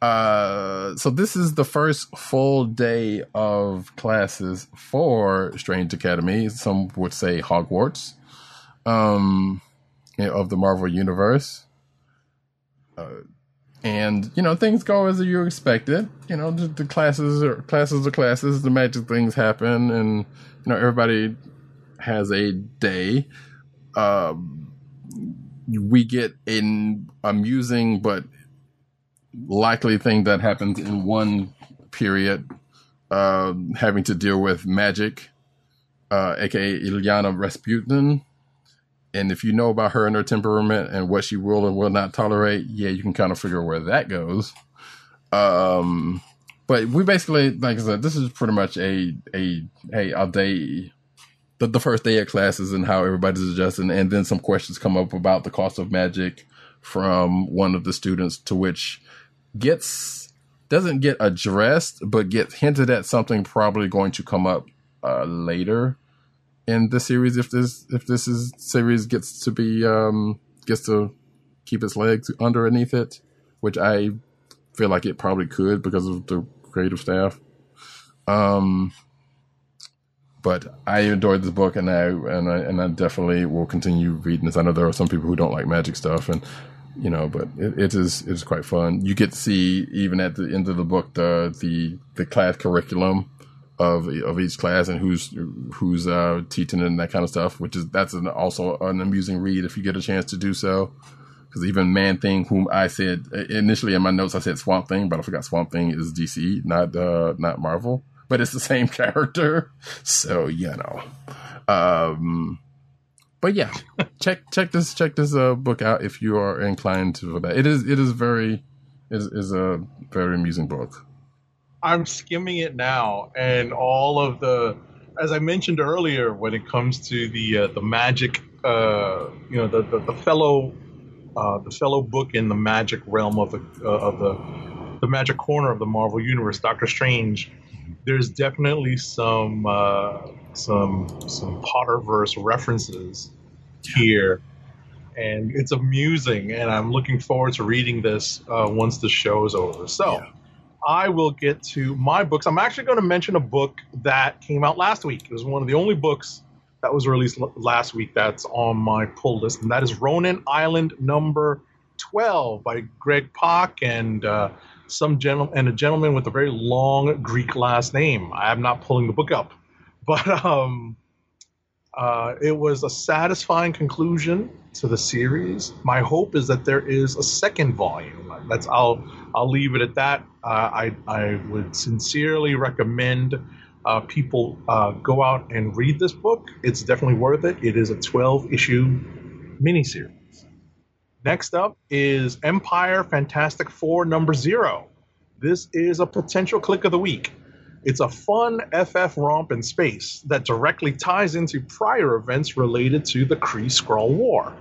Uh, so this is the first full day of classes for Strange Academy. Some would say Hogwarts, um, you know, of the Marvel universe. Uh, and you know things go as you expected. You know the, the classes are classes are classes. The magic things happen, and you know everybody has a day. Um, we get an amusing but likely thing that happens in one period, uh, having to deal with magic, uh, aka Illyana Rasputin. And if you know about her and her temperament and what she will and will not tolerate, yeah, you can kind of figure where that goes. Um, but we basically, like I said, this is pretty much a a hey a day, the, the first day of classes and how everybody's adjusting, and then some questions come up about the cost of magic from one of the students, to which gets doesn't get addressed, but gets hinted at something probably going to come up uh, later in the series if this if this is series gets to be um gets to keep its legs underneath it, which I feel like it probably could because of the creative staff. Um, but I enjoyed this book, and I and I and I definitely will continue reading this. I know there are some people who don't like magic stuff, and you know, but it, it is it is quite fun. You get to see even at the end of the book the the the class curriculum of of each class and who's who's uh, teaching and that kind of stuff, which is that's an, also an amusing read if you get a chance to do so. Because even Man Thing, whom I said initially in my notes, I said Swamp Thing, but I forgot Swamp Thing is DC, not uh, not Marvel, but it's the same character. So you know, um, but yeah, check check this check this uh, book out if you are inclined to that. It is it is very is is a very amusing book. I'm skimming it now, and all of the, as I mentioned earlier, when it comes to the uh, the magic, uh, you know, the the, the fellow, uh, the fellow book in the magic realm of the uh, of the the magic corner of the Marvel universe, Doctor Strange. There's definitely some uh, some some Potterverse references here, and it's amusing, and I'm looking forward to reading this uh, once the show is over. So. Yeah. I will get to my books. I'm actually going to mention a book that came out last week. It was one of the only books that was released l- last week that's on my pull list, and that is Ronin Island number 12 by Greg Pak and uh, some gentleman and a gentleman with a very long Greek last name. I am not pulling the book up, but um, Uh, it was a satisfying conclusion to the series. My hope is that there is a second volume. That's I'll I'll leave it at that. Uh, I I would sincerely recommend uh, people uh, go out and read this book. It's definitely worth it. It is a 12 issue miniseries. Next up is Empire Fantastic Four number zero. This is a potential click of the week. It's a fun FF romp in space that directly ties into prior events related to the Kree Skrull War.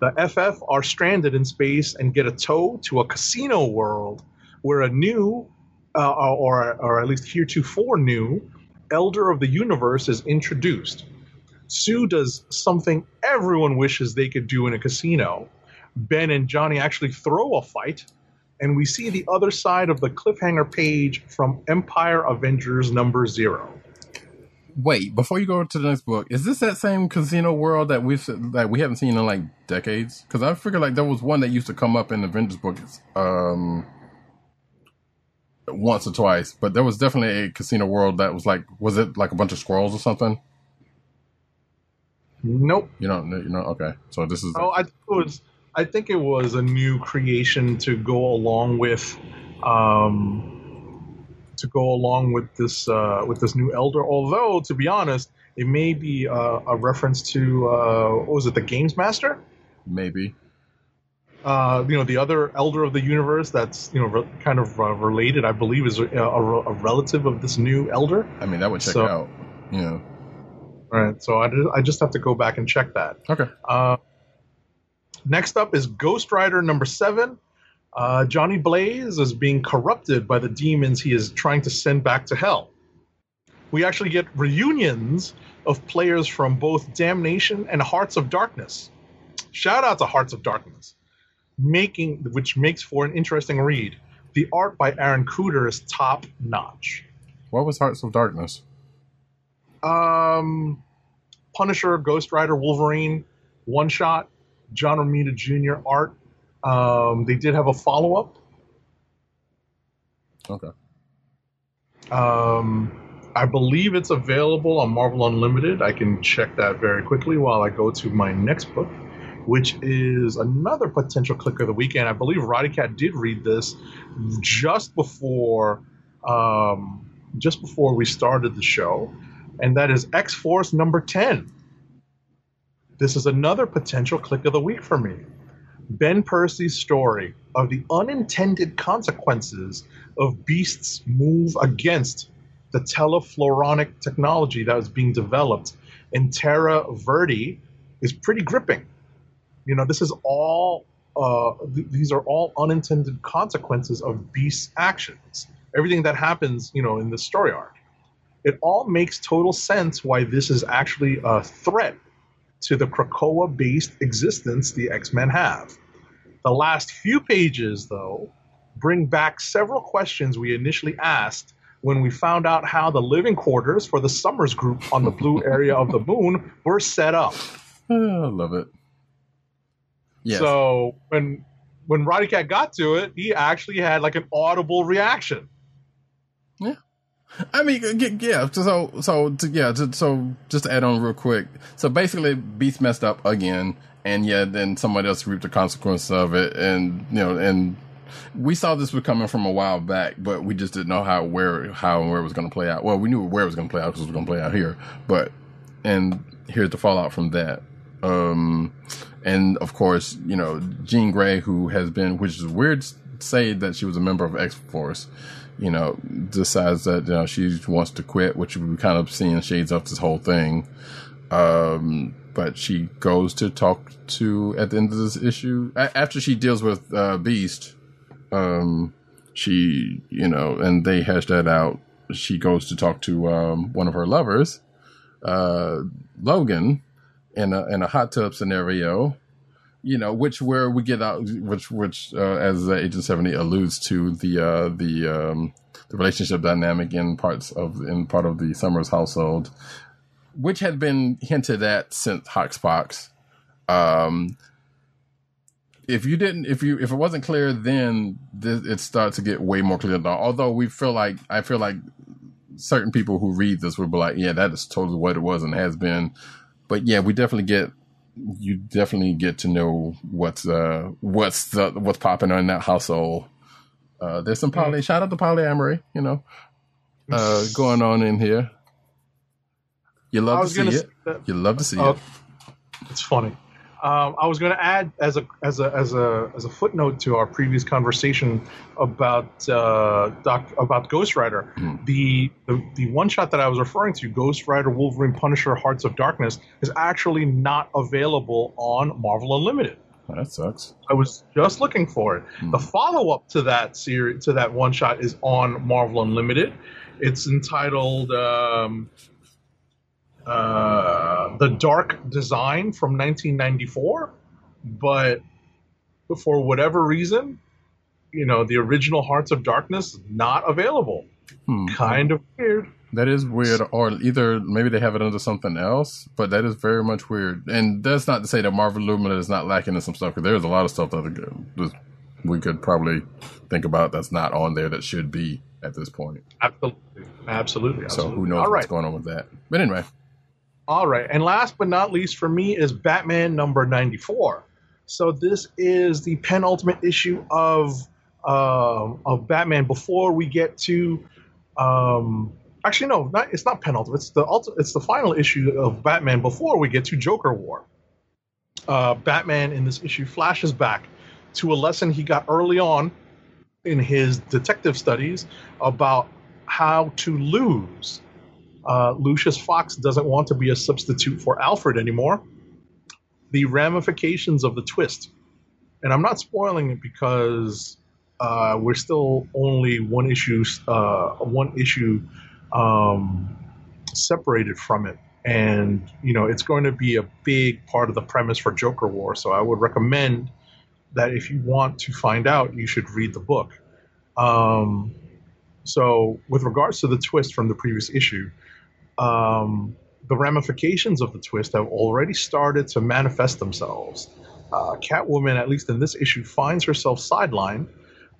The FF are stranded in space and get a tow to a casino world where a new, uh, or, or at least heretofore new, Elder of the Universe is introduced. Sue does something everyone wishes they could do in a casino. Ben and Johnny actually throw a fight, and we see the other side of the cliffhanger page from Empire Avengers number zero. Wait, before you go to the next book, is this that same casino world that we've that we haven't seen in like decades? Because I figure like there was one that used to come up in the Avengers books um, once or twice, but there was definitely a casino world that was like, was it like a bunch of squirrels or something? Nope. You don't, you know? Okay, so this is Oh, I it was. I think it was a new creation to go along with, um, to go along with this uh, with this new elder. Although, to be honest, it may be uh, a reference to uh, what was it, the Games Master? maybe. Uh, you know, the other elder of the universe that's you know re- kind of uh, related. I believe is a, a, a relative of this new elder. I mean, that would check So- out. Yeah. Right. So I, I just have to go back and check that. Okay. Uh, next up is Ghost Rider number seven. Uh, Johnny Blaze is being corrupted by the demons he is trying to send back to hell. We actually get reunions of players from both Damnation and Hearts of Darkness. Shout out to Hearts of Darkness, making which makes for an interesting read. The art by Aaron Kuder is top notch. What was Hearts of Darkness? Um, Punisher, Ghost Rider, Wolverine, one shot, John Romita Jr. art. Um, they did have a follow up. Okay. Um, I believe it's available on Marvel Unlimited. I can check that very quickly while I go to my next book, which is another potential click of the weekend. I believe Roddy Cat did read this just before, um, just before we started the show, and that is X Force number ten. This is another potential click of the week for me. Ben Percy's story of the unintended consequences of Beast's move against the telefloronic technology that was being developed in Terra Verde is pretty gripping. You know, this is all, uh, th- these are all unintended consequences of Beast's actions. Everything that happens, you know, in the story arc. It all makes total sense why this is actually a threat to the Krakoa based existence the X Men have. The last few pages, though, bring back several questions we initially asked when we found out how the living quarters for the Summers group on the blue area of the moon were set up. I love it. Yes. So when when Roddy Cat got to it, he actually had like an audible reaction. I mean, yeah. So, so, yeah. So, just to add on real quick. So, basically, Beast messed up again, and yeah, then somebody else reaped the consequences of it, and you know, and we saw this was coming from a while back, but we just didn't know how, where, how, and where it was going to play out. Well, we knew where it was going to play out because it was going to play out here, but and here's the fallout from that. Um, and of course, you know, Jean Grey, who has been, which is weird say that she was a member of X Force, you know, decides that you know she wants to quit, which we kind of seeing shades of this whole thing. Um, but she goes to talk to at the end of this issue after she deals with uh, Beast. Um, she, you know, and they hash that out. She goes to talk to um, one of her lovers, uh, Logan, in a in a hot tub scenario you know, which where we get out, which which uh, as uh, Agent Seventy alludes to the uh, the um, the relationship dynamic in parts of in part of the Summers household, which had been hinted at since Hoxpox. Um, if you didn't, if you if it wasn't clear, then th- it starts to get way more clear. Now. Although we feel like I feel like certain people who read this will be like, yeah, that is totally what it was and has been but yeah, we definitely get you definitely get to know what's uh what's the what's popping on that household. Uh, there's some poly. Shout out to polyamory, you know, uh, going on in here. You love to see it. that- You love to see Oh, it. It's funny. Um, I was going to add as a as a as a as a footnote to our previous conversation about uh, doc, about Ghost Rider. Hmm. The, the the one shot that I was referring to, Ghost Rider, Wolverine, Punisher, Hearts of Darkness, is actually not available on Marvel Unlimited. That sucks. I was just looking for it. Hmm. The follow up to that series, to that one shot, is on Marvel Unlimited. It's entitled um, uh, "The Dark Design" from 1994, but for whatever reason, you know, the original Hearts of Darkness not available. Hmm. Kind of weird. That is weird, or either maybe they have it under something else, but that is very much weird. And that's not to say that Marvel Unlimited is not lacking in some stuff, because there's a lot of stuff that are good- that we could probably think about that's not on there that should be at this point. Absolutely, absolutely. So who knows All what's right. going on with that? But anyway, All right. And last but not least for me is Batman number 94. So this is the penultimate issue of um of Batman before we get to um actually no, not it's not penultimate. It's the ulti- it's the final issue of Batman before we get to Joker War. Uh, Batman in this issue flashes back to a lesson he got early on in his detective studies about how to lose uh, Lucius Fox doesn't want to be a substitute for Alfred anymore. The ramifications of the twist, and I'm not spoiling it because uh, we're still only one issue, uh, one issue um, separated from it, and you know it's going to be a big part of the premise for Joker War. So I would recommend that if you want to find out, you should read the book. Um, so, with regards to the twist from the previous issue, um, the ramifications of the twist have already started to manifest themselves. Uh, Catwoman, at least in this issue, finds herself sidelined.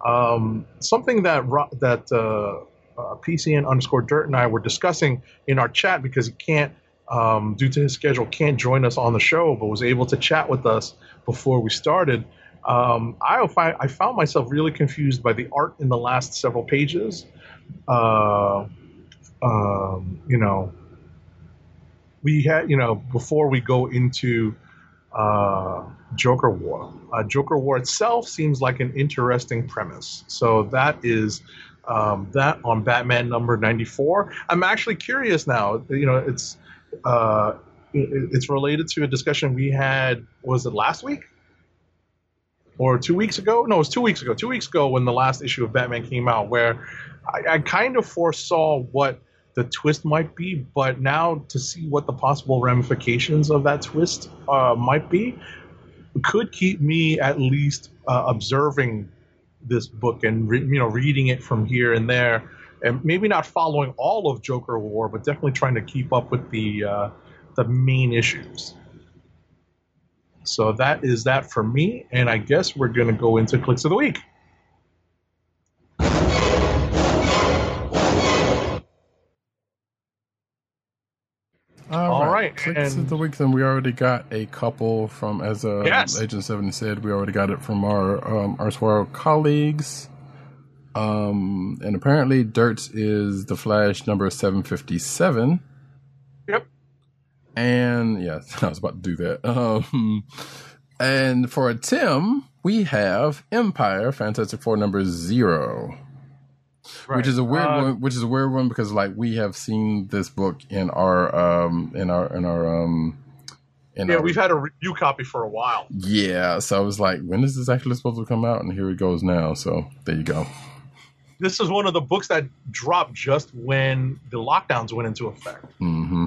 Um, something that that uh, uh, PCN underscore Dirt and I were discussing in our chat because he can't, um, due to his schedule, can't join us on the show, but was able to chat with us before we started. Um, I, I found myself really confused by the art in the last several pages. Uh, um, you know, we had, you know, before we go into uh, Joker War, uh, Joker War itself seems like an interesting premise. So that is um, that on Batman number 94. I'm actually curious now, you know, it's, uh, it's related to a discussion we had, was it last week? Or two weeks ago? No, it was two weeks ago. Two weeks ago when the last issue of Batman came out, where I, I kind of foresaw what the twist might be, but now to see what the possible ramifications of that twist uh, might be could keep me at least uh, observing this book and re- you know reading it from here and there, and maybe not following all of Joker War, but definitely trying to keep up with the uh, the main issues. So that is that for me, and I guess we're gonna go into clicks of the week. All right, Clicks and- of the week, then we already got a couple from, as uh, Yes. Agent Seven said, we already got it from our um, our Swirl colleagues. Um, and apparently, Dirt's is the Flash number seven fifty seven. Yep. And yeah, I was about to do that. Um, and for a Tim, we have Empire Fantastic Four number zero, which is a weird Uh, one. Which is a weird one because like we have seen this book in our um in our in our um in Yeah, our, we've had a review copy for a while. yeah. So I was like, when is this actually supposed to come out? And here it goes now. So there you go. This is one of the books that dropped just when the lockdowns went into effect, hmm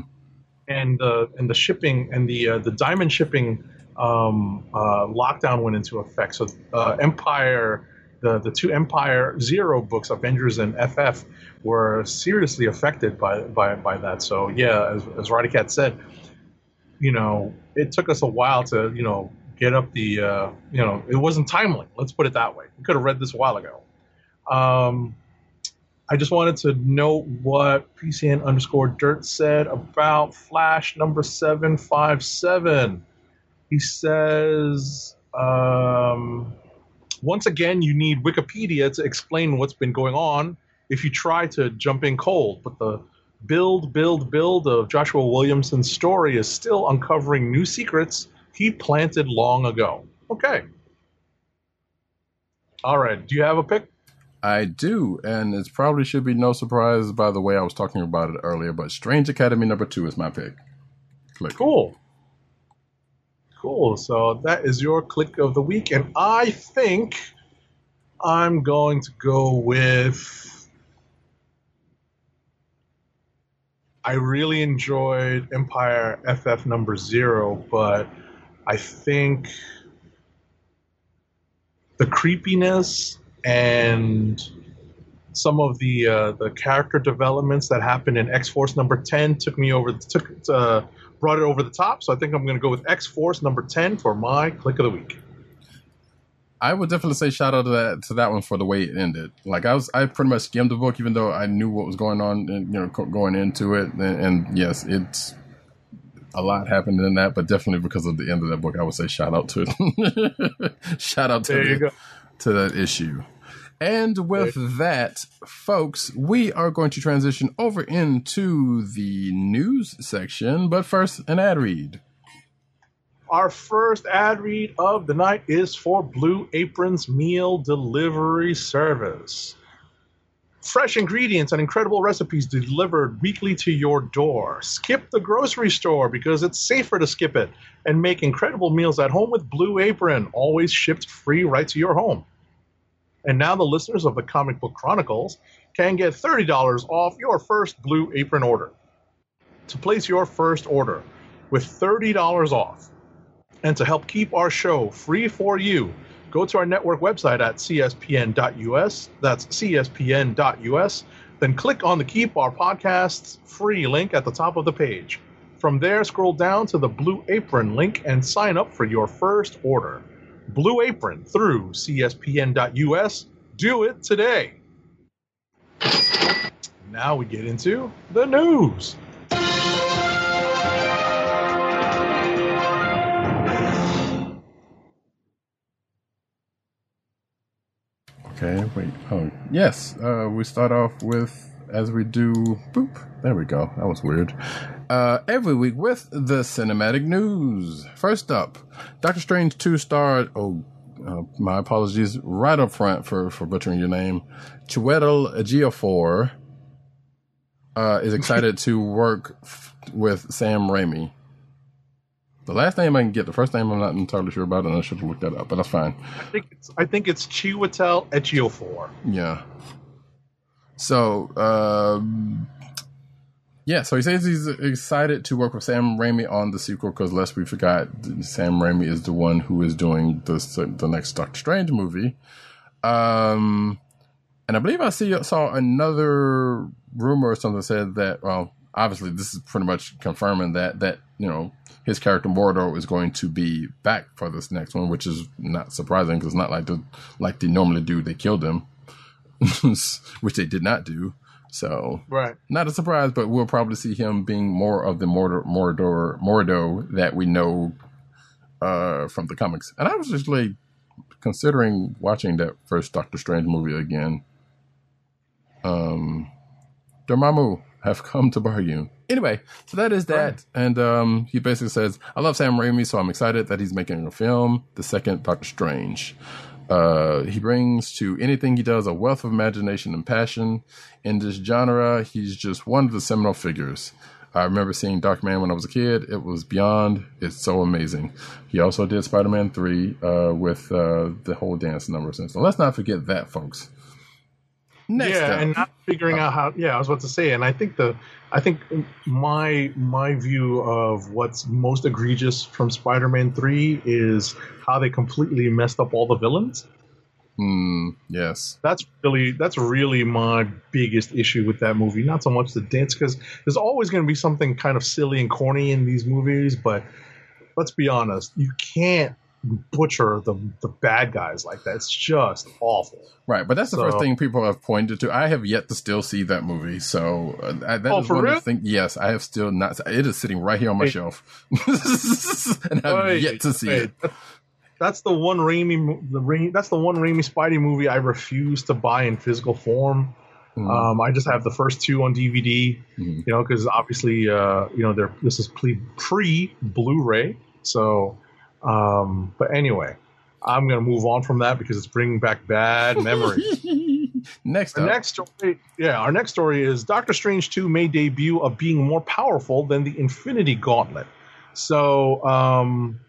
and the and the shipping and the uh, the diamond shipping um, uh, lockdown went into effect. So uh, Empire, the the two Empire Zero books, Avengers and FF, were seriously affected by by by that. So yeah, as as Roddy Cat said, you know, it took us a while to you know get up the uh, you know it wasn't timely. Let's put it that way. We could have read this a while ago. Um, I just wanted to note what PCN underscore dirt said about Flash number 757. He says, um, once again, you need Wikipedia to explain what's been going on if you try to jump in cold. But the build, build, build of Joshua Williamson's story is still uncovering new secrets he planted long ago. Okay. All right. Do you have a pick? I do, and it probably should be no surprise by the way I was talking about it earlier, but Strange Academy number two is my pick. Click. Cool. Cool. So that is your click of the week, and I think I'm going to go with. I really enjoyed Empire FF number zero, but I think the creepiness and some of the uh, the character developments that happened in X Force number ten took me over took uh, brought it over the top. So I think I'm going to go with X Force number ten for my click of the week. I would definitely say shout out to that to that one for the way it ended. Like I was, I pretty much skimmed the book, even though I knew what was going on, and, you know, going into it. And, and yes, it's a lot happened in that, but definitely because of the end of that book, I would say shout out to it. shout out to There the- to that issue. And with that, folks, we are going to transition over into the news section. But first, an ad read. Our first ad read of the night is for Blue Apron's meal delivery service. Fresh ingredients and incredible recipes delivered weekly to your door. Skip the grocery store because it's safer to skip it and make incredible meals at home with Blue Apron, always shipped free right to your home. And now the listeners of the Comic Book Chronicles can get $30 off your first Blue Apron order. To place your first order with $30 off, and to help keep our show free for you, go to our network website at cspn.us. That's cspn.us. Then click on the Keep Our Podcasts free link at the top of the page. From there, scroll down to the Blue Apron link and sign up for your first order. Blue Apron through cspn.us. Do it today. Now we get into the news. Okay, wait. Oh, yes. Uh, we start off with, as we do, boop. There we go. That was weird. Uh, every week with the cinematic news. First up, Doctor Strange 2 starred, oh, uh, my apologies, right up front for, for butchering your name. Chiwetel Ejiofor uh, is excited to work f- with Sam Raimi. The last name I can get, the first name I'm not entirely sure about, and I should have looked that up, but that's fine. I think it's, I think it's Chiwetel Ejiofor. Yeah. So, um, yeah, so he says he's excited to work with Sam Raimi on the sequel because, lest we forgot, Sam Raimi is the one who is doing the the next Doctor Strange movie. Um, and I believe I see saw another rumor or something said that. Well, obviously, this is pretty much confirming that that you know his character Mordo is going to be back for this next one, which is not surprising because it's not like the like they normally do. They killed him, which they did not do. So Right. not a surprise, but we'll probably see him being more of the Mordor, Mordor, Mordo that we know uh, from the comics. And I was just like considering watching that first Doctor Strange movie again. Um, Dormammu have come to bargain. Anyway, so that is that, and um, he basically says, "I love Sam Raimi, so I'm excited that he's making a film, the second Doctor Strange." Uh, he brings to anything he does a wealth of imagination and passion. In this genre, he's just one of the seminal figures. I remember seeing Dark Man when I was a kid. It was beyond. It's so amazing. He also did Spider Man 3 uh, with uh, the whole dance numbers. And so let's not forget that, folks. Next yeah, up. and not figuring out how. Yeah, I was about to say, and I think the, I think my my view of what's most egregious from Spider-Man Three is how they completely messed up all the villains. Hmm, yes. That's really that's really my biggest issue with that movie. Not so much the dance, because there's always going to be something kind of silly and corny in these movies, but let's be honest, you can't butcher the the bad guys like that. It's just awful. Right, but that's the So- first thing people have pointed to. I have yet to still see that movie, so uh, that Oh, is one real? of the things. Yes, I have still not. It is sitting right here on my Hey. shelf, and I've Wait, yet to see wait. it. That's the one Raimi the Raimi, that's the one Raimi Spidey movie I refuse to buy in physical form. Mhm. Um, I just have the first two on DVD, Mhm. you know, because obviously, uh, you know, they're this is pre pre Blu-ray. So, um, but anyway, I'm gonna move on from that because it's bringing back bad memories. Next Our up, next story, yeah, our next story is Doctor Strange 2 may debut of being more powerful than the Infinity Gauntlet. So, um,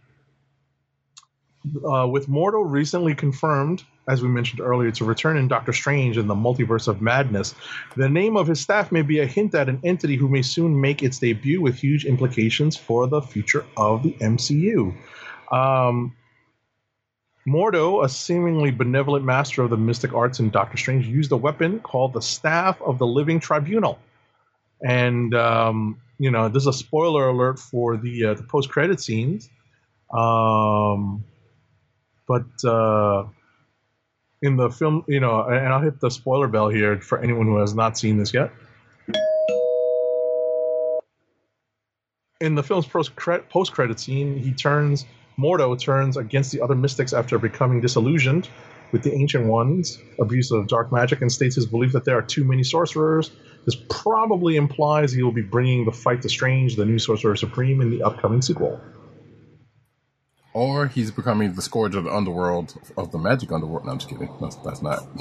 uh, with Mordo recently confirmed, as we mentioned earlier, to return in Doctor Strange in the Multiverse of Madness, the name of his staff may be a hint at an entity who may soon make its debut with huge implications for the future of the MCU. Um, Mordo, a seemingly benevolent master of the mystic arts in Doctor Strange, used a weapon called the Staff of the Living Tribunal. And um, you know, this is a spoiler alert for the uh, the post credit scenes. Um, but uh, in the film, you know, and I'll hit the spoiler bell here for anyone who has not seen this yet. In the film's post credit scene, he turns Mordo turns against the other mystics after becoming disillusioned with the Ancient Ones' abuse of dark magic and states his belief that there are too many sorcerers. This probably implies he will be bringing the fight to Strange, the new Sorcerer Supreme, in the upcoming sequel. or he's becoming the scourge of the underworld of the magic underworld. No, I'm just kidding. That's, that's not.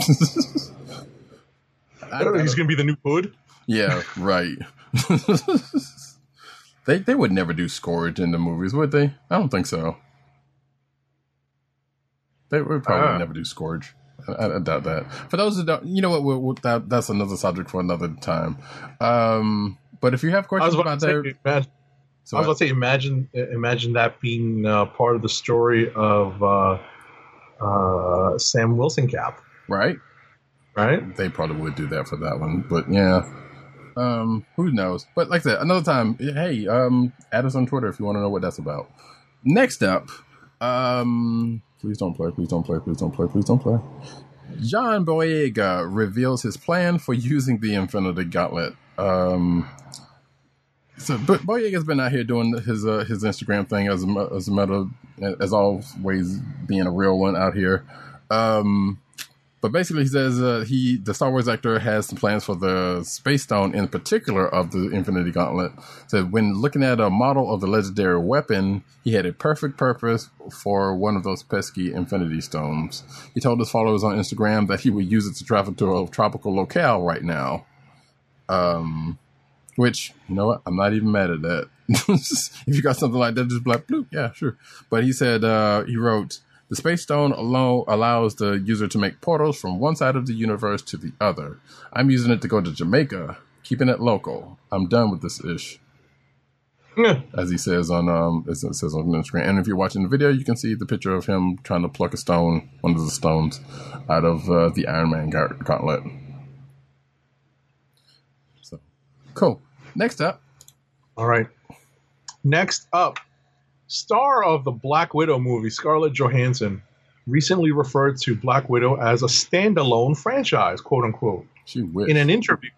I don't gotta- going to be the new Hood. Yeah, right. they they would never do Scourge in the movies, would they? I don't think so. They would probably Ah. never do Scourge. I, I doubt that. For those who don't, you know what? We'll, we'll, that that's another subject for another time. Um, but if you have questions about that, imagine, so I was about to say, imagine, imagine that being uh, part of the story of uh, uh, Sam Wilson Cap, right? right? They probably would do that for that one, but yeah. Um, who knows? But like I said, another time, hey, um, add us on Twitter if you want to know what that's about. Next up, um, please don't play, please don't play, please don't play, please don't play. John Boyega reveals his plan for using the Infinity Gauntlet. Um, so, but Boyega's been out here doing his uh, his Instagram thing as a, as a matter as always being a real one out here. Um, but basically, he says uh, he the Star Wars actor has some plans for the Space Stone, in particular of the Infinity Gauntlet. So when looking at a model of the legendary weapon, he had a perfect purpose for one of those pesky Infinity Stones. He told his followers on Instagram that he would use it to travel to a tropical locale right now. Um, which you know what, I'm not even mad at that. if you got something like that, just black blue, yeah, sure. But he said uh, he wrote. The Space Stone alone allows the user to make portals from one side of the universe to the other. I'm using it to go to Jamaica, keeping it local. I'm done with this ish, Yeah. as he says on um, as it says on Instagram. And if you're watching the video, you can see the picture of him trying to pluck a stone, one of the stones, out of uh, the Iron Man gauntlet. So, cool. Next up, All right. Next up, star of the Black Widow movie, Scarlett Johansson, recently referred to Black Widow as a standalone franchise, quote unquote, she wish. in an interview.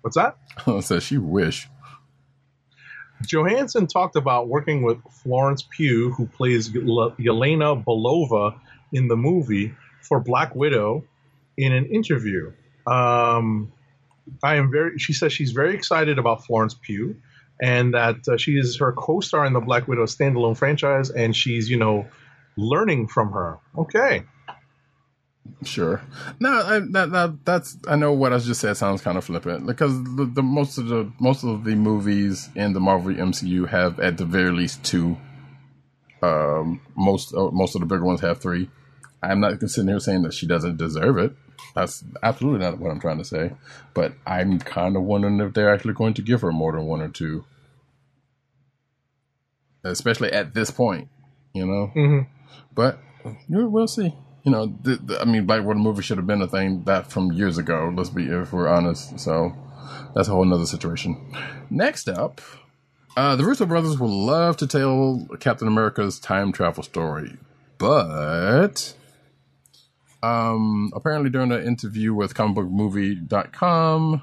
What's that? says she wish. Johansson talked about working with Florence Pugh, who plays Yel- Yelena Belova in the movie, for Black Widow in an interview. Um, I am very. She says she's very excited about Florence Pugh, and that uh, she is her co-star in the Black Widow standalone franchise, and she's you know learning from her. Okay, Sure. No, I, that, that that's I know what I just said sounds kind of flippant because the, the most of the most of the movies in the Marvel MCU have at the very least two. Um, most uh, most of the bigger ones have three. I'm not sitting here saying that she doesn't deserve it. That's absolutely not what I'm trying to say. But I'm kind of wondering if they're actually going to give her more than one or two, especially at this point. You know. Mhm. But we'll see. You know, the, the, I mean, Black Widow movie should have been a thing that from years ago. Let's be, if we're honest. So that's a whole nother situation. Next up, uh, the Russo brothers would love to tell Captain America's time travel story. But um, apparently, during an interview with comicbookmovie.com,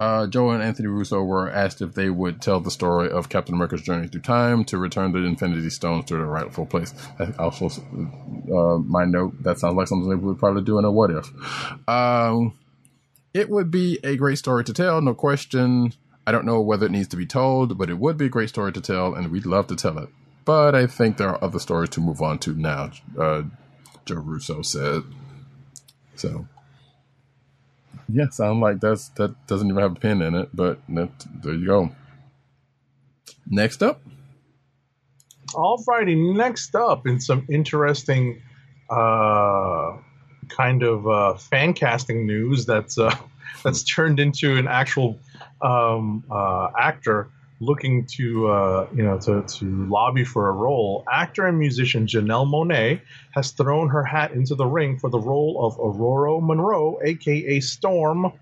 uh, Joe and Anthony Russo were asked if they would tell the story of Captain America's journey through time to return the Infinity Stones to their rightful place. I also, uh, my note, that sounds like something they would probably do in a what if. Um, it would be a great story to tell, no question. I don't know whether it needs to be told, but it would be a great story to tell, and we'd love to tell it. But I think there are other stories to move on to now, uh, Joe Russo said. So, yeah, sound like that's that doesn't even have a pin in it, but that, there you go. Next up, all Alrighty, next up in some interesting uh, kind of uh, fan casting news that's uh, that's turned into an actual um, uh, actor looking to uh, you know to, to lobby for a role. Actor and musician Janelle Monáe has thrown her hat into the ring for the role of Ororo Munroe, aka Storm,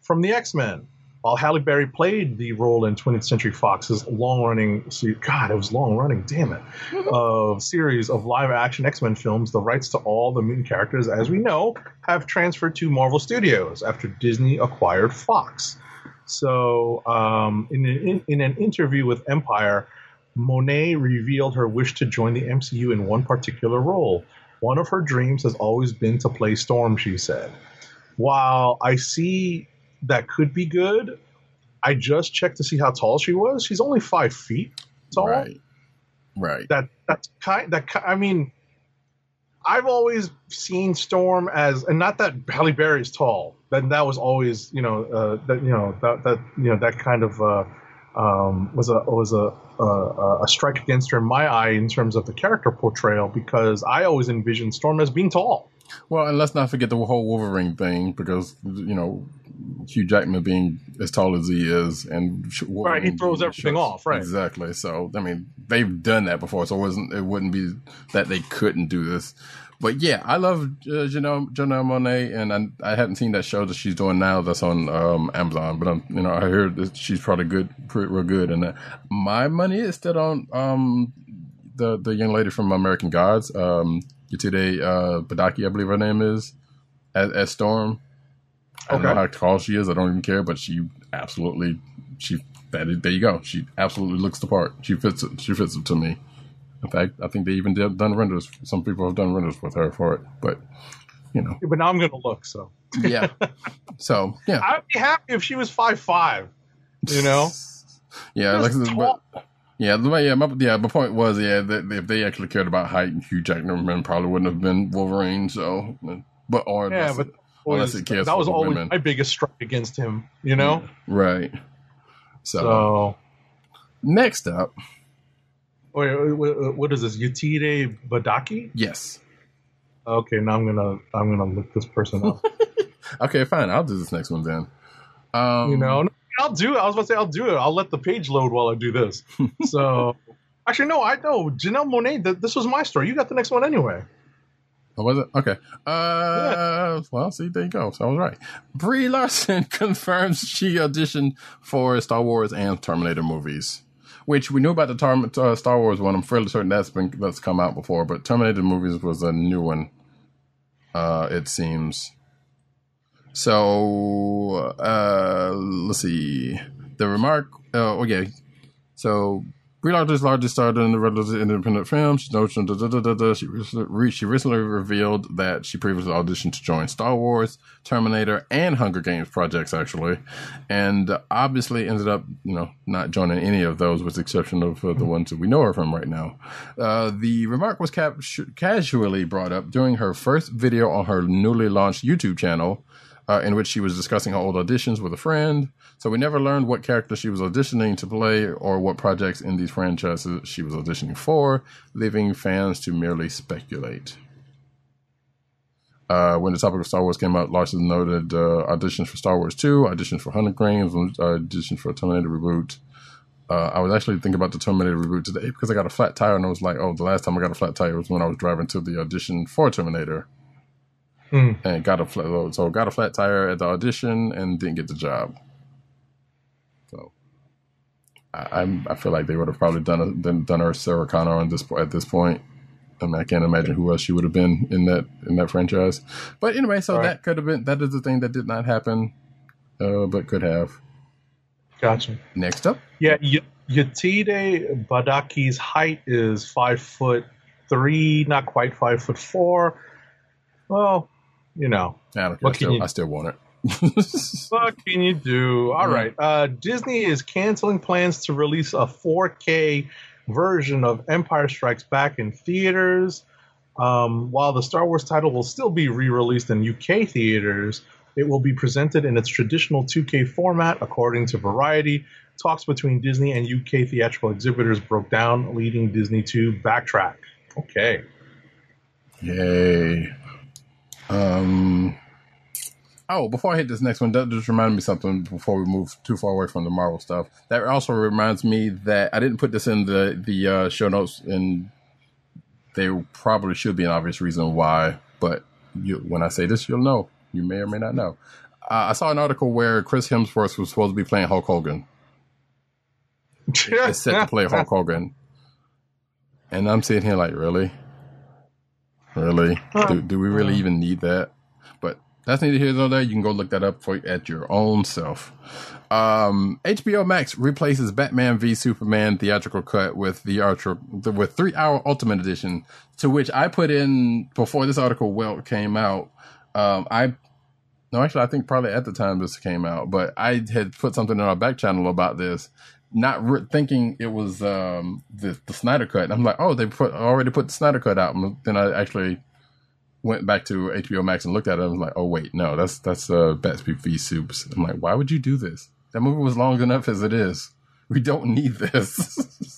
from the X Men. While Halle Berry played the role in 20th Century Fox's long-running, God, it was long-running, damn it, of series of live-action X-Men films, the rights to all the mutant characters, as we know, have transferred to Marvel Studios after Disney acquired Fox. So, um, in, in, in an interview with Empire, Monáe revealed her wish to join the MCU in one particular role. One of her dreams has always been to play Storm, she said. While I see that could be good, I just checked to see how tall she was. She's only five feet tall. right, right, That that's kind that I mean, I've always seen Storm as, and not that Halle Berry is tall. That that was always you know uh, that you know that that you know that kind of uh, um, was a was a, a a strike against her in my eye in terms of the character portrayal because I always envisioned Storm as being tall. Well, and let's not forget the whole Wolverine thing because you know Hugh Jackman being as tall as he is, and sh- Right, he throws everything short. off, right. Exactly. So I mean, they've done that before, so it wasn't it wouldn't be that they couldn't do this. But yeah, I love uh, Janelle, Janelle Monáe, and I, I hadn't seen that show that she's doing now that's on um, Amazon. But I'm, you know, I heard that she's probably good, pretty real good. And uh, my money is still on um, the the young lady from American Gods, um, Yetide uh, Badaki, I believe her name is, as, as Storm. I don't know how tall she is. I don't even care, but she absolutely she that is, there you go. She absolutely looks the part. She fits it. She fits it to me. In fact, I think they even did done renders. Some people have done renders with her for it, but you know, But now I'm gonna look. So yeah. so yeah, I'd be happy if she was five five. You know, yeah, like, but, yeah, the yeah, my, yeah. My point was, yeah, that if they actually cared about height, Hugh Jackman probably wouldn't have been Wolverine. So, but or yeah, unless but it- unless it cares that was always women. my biggest strike against him. You know, right. So, so. next up, Wait, what is this? Yutire Badaki? yes. Okay, now I'm gonna I'm gonna look this person up. Okay, fine. I'll do this next one then. Um, you know, No, I'll do it. I was about to say I'll do it. I'll let the page load while I do this. so, actually, no, I know Janelle Monáe. Th- this was my story. You got the next one anyway. Oh, was it? Okay. Uh, well, see, there you go. So I was right. Brie Larson confirms she auditioned for Star Wars and Terminator movies, which we knew about the Tar- uh, Star Wars one. I'm fairly certain that's been that's come out before, but Terminator movies was a new one. Uh, it seems. So uh, let's see. The remark. Uh, okay. So Brie Larson largely starred in the regular independent film. She, recently, she recently revealed that she previously auditioned to join Star Wars, Terminator, and Hunger Games projects, actually, and obviously ended up, you know, not joining any of those, with the exception of uh, the ones that we know her from right now. Uh, the remark was cap- casually brought up during her first video on her newly launched YouTube channel uh, in which she was discussing her old auditions with a friend. So we never learned what character she was auditioning to play or what projects in these franchises she was auditioning for, leaving fans to merely speculate. Uh, when the topic of Star Wars came out, Larson noted uh, auditions for Star Wars 2, auditions for Hunter Games, auditions for Terminator reboot. Uh, I was actually thinking about the Terminator reboot today because I got a flat tire and I was like, oh, the last time I got a flat tire was when I was driving to the audition for Terminator Hmm. and got a flat so got a flat tire at the audition and didn't get the job. So I I'm, I feel like they would have probably done a, done, done her Sarah Connor on this at this point. I mean, I can't imagine who else she would have been in that in that franchise. But anyway, so Right. that could have been that is the thing that did not happen, uh, but could have. Gotcha. Next up, Yeah, y- Yetide Badaki's height is five foot three, not quite five foot four. Well, you know, I don't care. I still, you- I still want it. what can you do? All Yeah. right. Uh, Disney is canceling plans to release a 4K version of Empire Strikes Back in theaters. Um, while the Star Wars title will still be re released in UK theaters, it will be presented in its traditional 2K format, according to Variety. Talks between Disney and UK theatrical exhibitors broke down, leading Disney to backtrack. Okay. Yay. Um. Oh, before I hit this next one, that just reminded me something before we move too far away from the Marvel stuff. That also reminds me that I didn't put this in the the uh, show notes, and there probably should be an obvious reason why. But you, when I say this, you'll know. You may or may not know. Uh, I saw an article where Chris Hemsworth was supposed to be playing Hulk Hogan. It's set to play Hulk Hogan, and I'm sitting here like, really, really? Do, do we really even need that? But that's neither here nor there. You can go look that up for at your own self. Um, HBO Max replaces Batman v Superman theatrical cut with the Archer with three hour Ultimate Edition, to which I put in before this article well came out. Um, I no, actually, I think probably at the time this came out, but I had put something in our back channel about this, not re- thinking it was um, the the Snyder cut. I'm like, oh, they put already put the Snyder cut out. And then I actually went back to HBO Max and looked at it. and was like, oh wait, no, that's that's uh, Bats v Soups. I'm like, why would you do this? That movie was long enough as it is. We don't need this.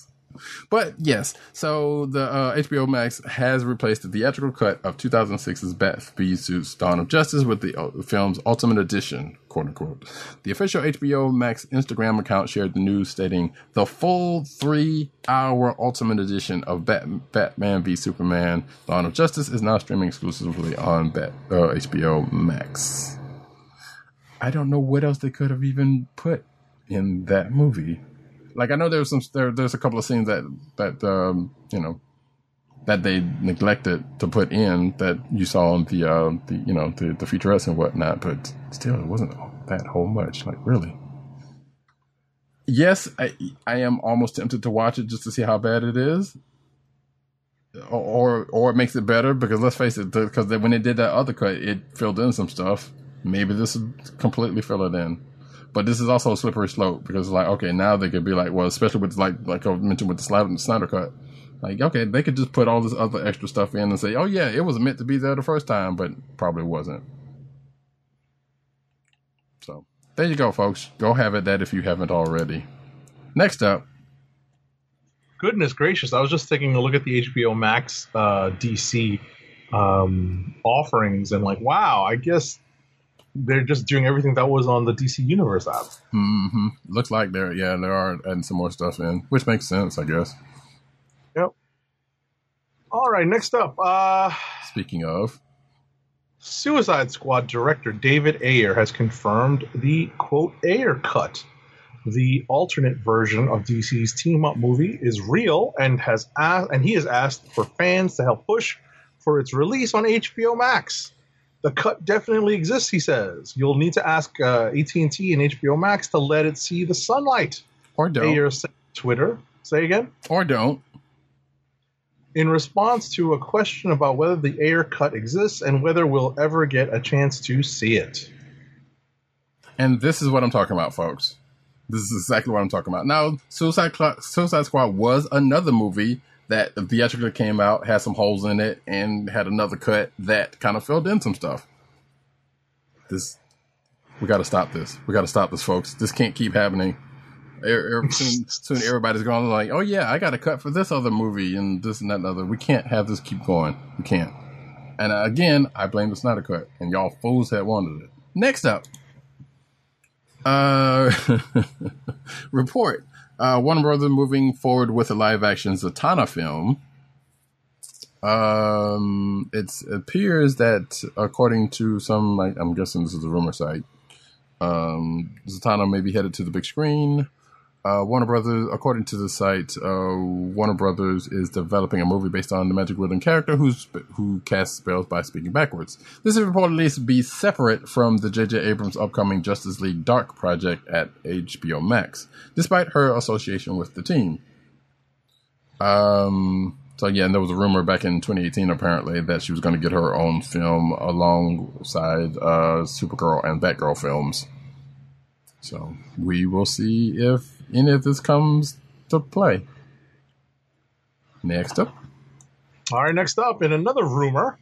But yes, so the uh, HBO Max has replaced the theatrical cut of 2006's Bat Suits Dawn of Justice with the uh, film's Ultimate Edition, quote unquote. The official HBO Max Instagram account shared the news stating the full three hour Ultimate Edition of Bat- Batman v Superman Dawn of Justice is now streaming exclusively on Bat- uh, HBO Max. I don't know what else they could have even put in that movie like I know there's some there, there's a couple of scenes that that um, you know that they neglected to put in that you saw on the uh, the you know the the featurettes and whatnot, but still it wasn't that whole much. Like really, yes, I I am almost tempted to watch it just to see how bad it is. Or, or it makes it better because let's face it, because when they did that other cut, it filled in some stuff. Maybe this would completely fill it in. But this is also a slippery slope because like okay now they could be like well especially with like like I mentioned with the Snyder, Snyder cut like okay they could just put all this other extra stuff in and say oh yeah it was meant to be there the first time but probably wasn't. So there you go folks go have it that if you haven't already. Next up Goodness gracious! I was just taking a look at the HBO Max uh, DC um, offerings and like, wow, I guess they're just doing everything that was on the DC Universe app. hmm looks like there yeah there are adding some more stuff in which makes sense I guess. Yep. All right, next up, uh, Speaking of Suicide Squad director David Ayer has confirmed the quote Ayer cut. The alternate version of DC's team up movie is real and has asked, and he has asked for fans to help push for its release on HBO Max. The cut definitely exists, he says. You'll need to ask uh, AT&T and HBO Max to let it see the sunlight. or don't on Twitter. Say again. or don't in response to a question about whether the Ayer cut exists and whether we'll ever get a chance to see it. And this is what I'm talking about, folks. This is exactly what I'm talking about. Now, Suicide Cl- Suicide Squad was another movie that the theatrically came out, had some holes in it, and had another cut that kind of filled in some stuff. This, we got to stop this. We got to stop this, folks. This can't keep happening. Er- er- soon, soon everybody's going like, oh yeah, I got a cut for this other movie and this and that and other. We can't have this keep going. We can't. And uh, again, I blame the Snyder cut, and y'all fools had wanted it. Next up, uh, report. Uh, Warner Brothers moving forward with a live action Zatanna film. Um, it appears that according to some, like, I'm guessing this is a rumor site, um, Zatanna may be headed to the big screen. Uh, Warner Brothers, according to the site, uh, Warner Brothers is developing a movie based on the magic wielding character who's who casts spells by speaking backwards. This is reportedly to be separate from the J.J. Abrams' upcoming Justice League Dark project at HBO Max, despite her association with the team. Um. So yeah, and there was a rumor back in 2018 apparently that she was going to get her own film alongside uh, Supergirl and Batgirl films. So we will see if any of this comes to play. Next up, All right, next up, in another rumor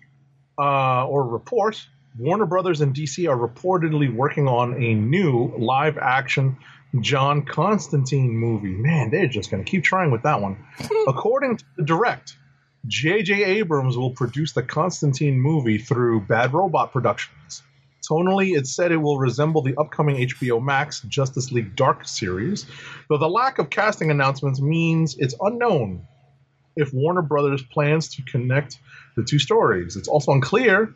uh, or report, Warner Brothers and DC are reportedly working on a new live action John Constantine movie. Man, they're just going to keep trying with that one. According to the direct, J.J. Abrams will produce the Constantine movie through Bad Robot Productions. Tonally, it said it will resemble the upcoming HBO Max Justice League Dark series, though the lack of casting announcements means it's unknown if Warner Brothers plans to connect the two stories. It's also unclear,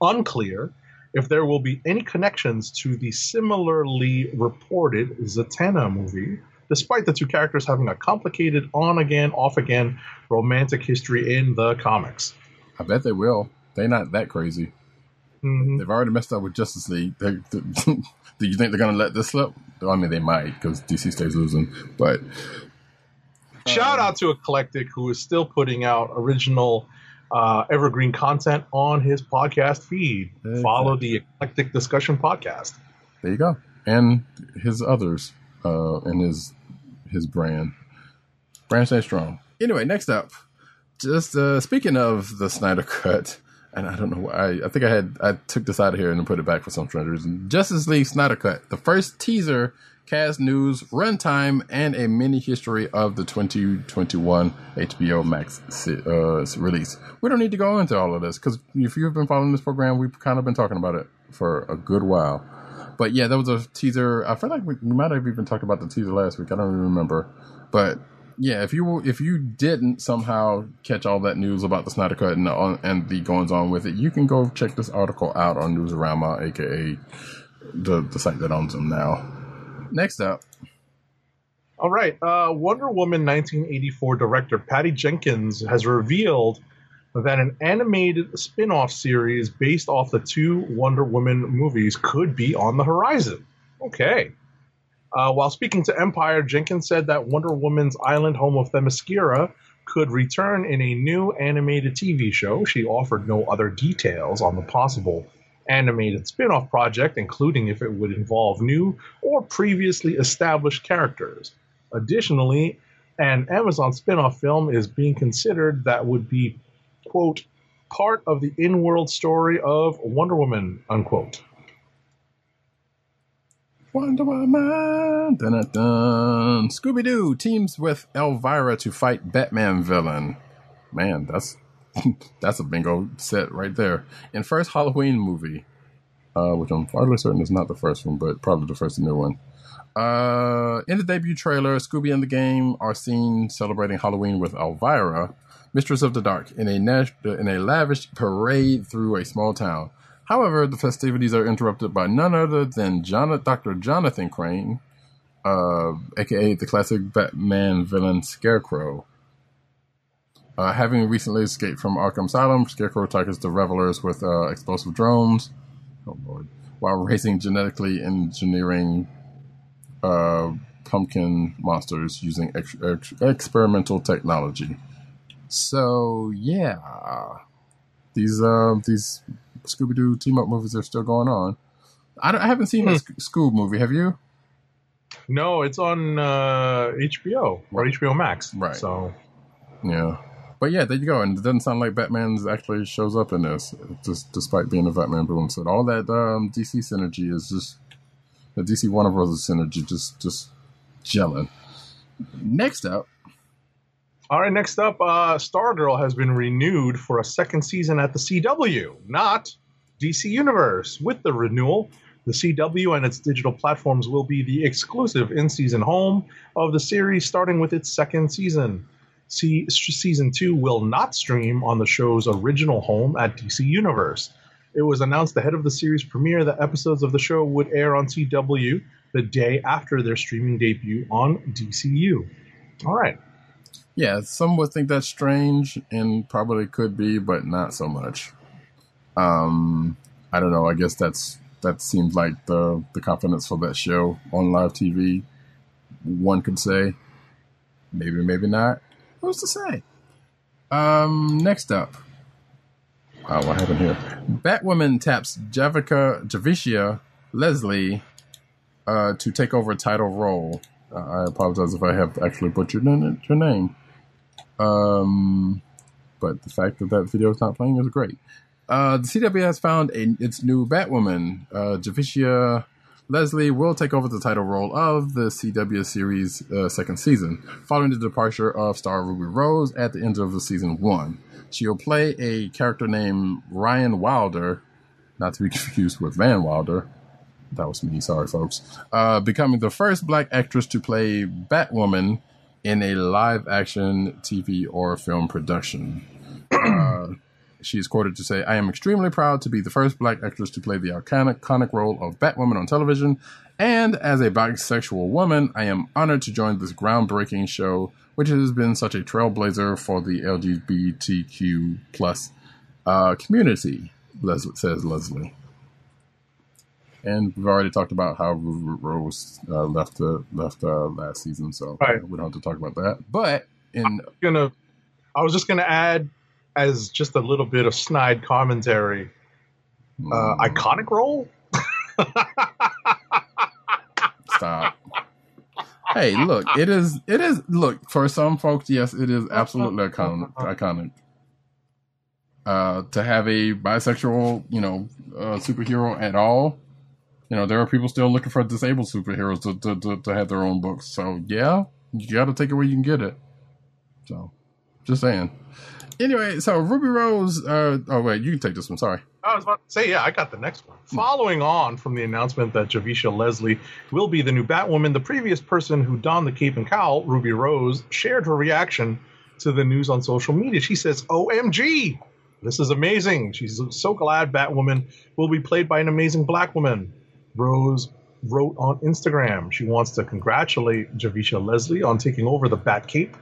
unclear if there will be any connections to the similarly reported Zatanna movie, despite the two characters having a complicated on again, off again romantic history in the comics. I bet they will. They're not that crazy. Mhm. They've already messed up with Justice League. They, they- do you think they're going to let this slip? I mean, they might because DC stays losing. But Shout out to Eclectic, who is still putting out original uh, evergreen content on his podcast feed. Exactly. Follow the Eclectic Discussion podcast. there you go. And his others uh, and his his brand. Brand stay strong. Anyway, next up, just uh, speaking of the Snyder Cut, and I don't know why. I think I had I took this out of here and put it back for some strange reason. Justice League Snyder Cut, the first teaser, cast news, runtime, and a mini history of the 2021 HBO Max uh, release. We don't need to go into all of this because if you've been following this program, we've kind of been talking about it for a good while. But yeah, that was a teaser. I feel like we, we might have even talked about the teaser last week. I don't even remember. But yeah, if you if you didn't somehow catch all that news about the Snyder Cut and the, and the goings on with it, you can go check this article out on Newsarama, aka the the site that owns them now. Next up, All right. Uh, Wonder Woman 1984 director Patty Jenkins has revealed that an animated spin off series based off the two Wonder Woman movies could be on the horizon. Okay. Uh, while speaking to Empire, Jenkins said that Wonder Woman's island home of Themyscira could return in a new animated TV show. She offered no other details on the possible animated spin off project, including if it would involve new or previously established characters. Additionally, an Amazon spin off film is being considered that would be, quote, part of the in world story of Wonder Woman, unquote. Wonder Woman. Dun, dun, dun. Scooby Doo teams with Elvira to fight Batman villain. Man, that's that's a bingo set right there. In first Halloween movie, uh, which I'm fairly certain is not the first one, but probably the first new one. Uh, in the debut trailer, Scooby and the game are seen celebrating Halloween with Elvira, Mistress of the Dark, in a nas- in a lavish parade through a small town. However, the festivities are interrupted by none other than Jon- Dr. Jonathan Crane, uh, aka the classic Batman villain Scarecrow. Uh, having recently escaped from Arkham Asylum, Scarecrow targets the revelers with uh, explosive drones. Oh lord! While raising genetically engineering uh, pumpkin monsters using ex- ex- experimental technology. So yeah, these uh, these Scooby Doo team up movies are still going on. I, don't- I haven't seen a Sc- Scoob movie. Have you? No, it's on uh, HBO or HBO Max. Right. So, Yeah. But yeah, there you go. And it doesn't sound like Batman's actually shows up in this, just despite being a Batman villain. So all that um, DC synergy is just the DC Warner Brothers synergy, just just gelling. Next up, all right, next up, uh, Stargirl has been renewed for a second season at the CW, not DC Universe. With the renewal, the CW and its digital platforms will be the exclusive in season home of the series, starting with its second season. See, season two will not stream on the show's original home at DC Universe. It was announced ahead of the series premiere that episodes of the show would air on CW, the day after their streaming debut on DCU. All right. Yeah, some would think that's strange and probably could be, but not so much. Um, I don't know. I guess that's that seems like the the confidence for that show on live TV. One could say, maybe, maybe not. Who's to say? Um, next up. Oh, what happened here? Batwoman taps Javica Javicia Leslie uh, to take over a title role. Uh, I apologize if I have actually butchered your name. Um, but the fact that that video is not playing is great. Uh, the CW has found a, its new Batwoman. Uh, Javicia Leslie will take over the title role of the CW series uh, second season, following the departure of star Ruby Rose at the end of the season one. She will play a character named Ryan Wilder, not to be confused with Van Wilder. That was me, sorry folks. Uh, becoming the first black actress to play Batwoman in a live action TV or film production. Uh, she is quoted to say, I am extremely proud to be the first black actress to play the iconic, role of Batwoman on television. And as a bisexual woman, I am honored to join this groundbreaking show, which has been such a trailblazer for the LGBTQ plus uh, community, Les- says Leslie. And we've already talked about how Rose uh, left uh, left uh, last season, so Right. we don't have to talk about that. But in Gonna, I was just gonna add as just a little bit of snide commentary. Uh, iconic role. Stop. hey, look, it is it is look, for some folks, yes, it is absolutely iconic iconic. Uh to have a bisexual, you know, uh, superhero at all. You know, there are people still looking for disabled superheroes to, to, to, to have their own books. So yeah, you gotta take it where you can get it. So just saying. Anyway, so Ruby Rose uh oh wait, you can take this one, sorry. I was about to say, yeah, I got the next one. Following on from the announcement that Javicia Leslie will be the new Batwoman, the previous person who donned the cape and cowl, Ruby Rose, shared her reaction to the news on social media. She says, OMG, this is amazing. She's so glad Batwoman will be played by an amazing black woman. Rose wrote on Instagram. She wants to congratulate Javicia Leslie on taking over the Bat Cape.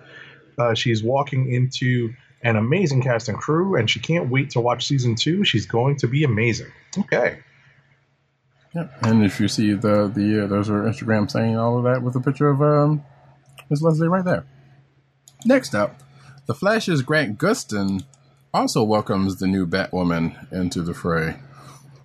Uh, she's walking into an amazing cast and crew, and she can't wait to watch season two. She's going to be amazing. Okay. Yeah, and if you see the the uh, there's her Instagram saying all of that with a picture of um Miss Leslie right there. Next up, the Flash's Grant Gustin also welcomes the new Batwoman into the fray.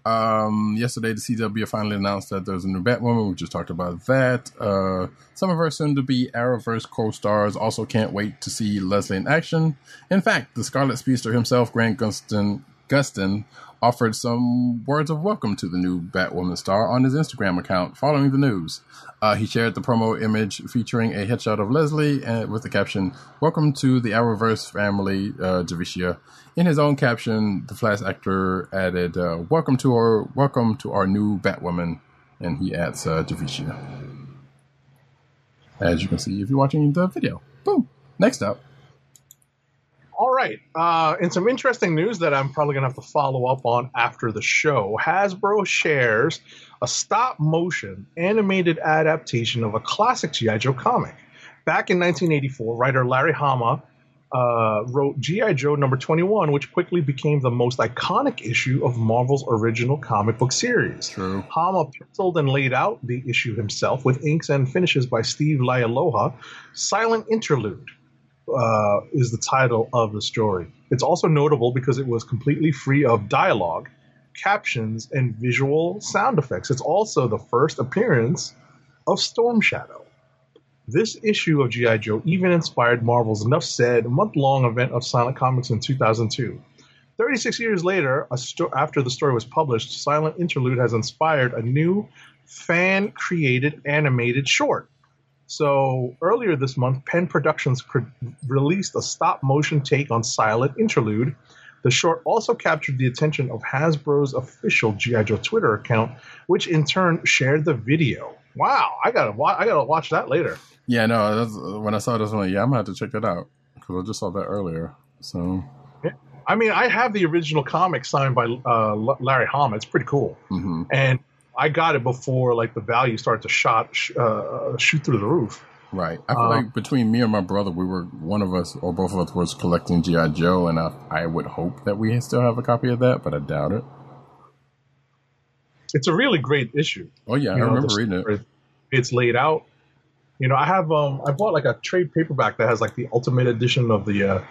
Um, yesterday, the CW finally announced that there's a new Batwoman. We just talked about that. Uh, some of her soon-to-be Arrowverse co-stars also can't wait to see Leslie in action. In fact, the Scarlet Speedster himself, Grant Gustin, Gustin, offered some words of welcome to the new Batwoman star on his Instagram account following the news. Uh, he shared the promo image featuring a headshot of Leslie and with the caption, Welcome to the Arrowverse family, uh, Javicia. In his own caption, the Flash actor added, uh, Welcome to our welcome to our new Batwoman, and he adds uh, Javicia. As you can see if you're watching the video. Boom. Next up. Right. Uh, and some interesting news that I'm probably going to have to follow up on after the show. Hasbro shares a stop motion animated adaptation of a classic G.I. Joe comic. Back in 1984, writer Larry Hama uh, wrote G.I. Joe number 21, which quickly became the most iconic issue of Marvel's original comic book series. True. Hama penciled and laid out the issue himself with inks and finishes by Steve Leialoha. Silent Interlude uh, is the title of the story. It's also notable because it was completely free of dialogue, captions, and visual sound effects. It's also the first appearance of Storm Shadow. This issue of G.I. Joe even inspired Marvel's Enough Said month long event of Silent Comics in 2002. 36 years later, sto- after the story was published, Silent Interlude has inspired a new fan created animated short. So earlier this month, Penn Productions pro- released a stop motion take on Silent Interlude. The short also captured the attention of Hasbro's official G.I. Joe Twitter account, which in turn shared the video. Wow, I gotta wa- I gotta watch that later. Yeah, no, that's, when I saw this one, yeah, I'm gonna have to check that out because I just saw that earlier. So, I mean, I have the original comic signed by uh, Larry Hama. It's pretty cool. hmm And I got it before like the value started to shot sh- uh, shoot through the roof. Right. I feel Uh, like between me and my brother, we were one of us or both of us was collecting GI Joe, and I, I would hope that we still have a copy of that, but I doubt it. It's a really great issue. Oh yeah, I know, remember reading it. It's laid out. You know, I have um I bought like a trade paperback that has like the ultimate edition of the uh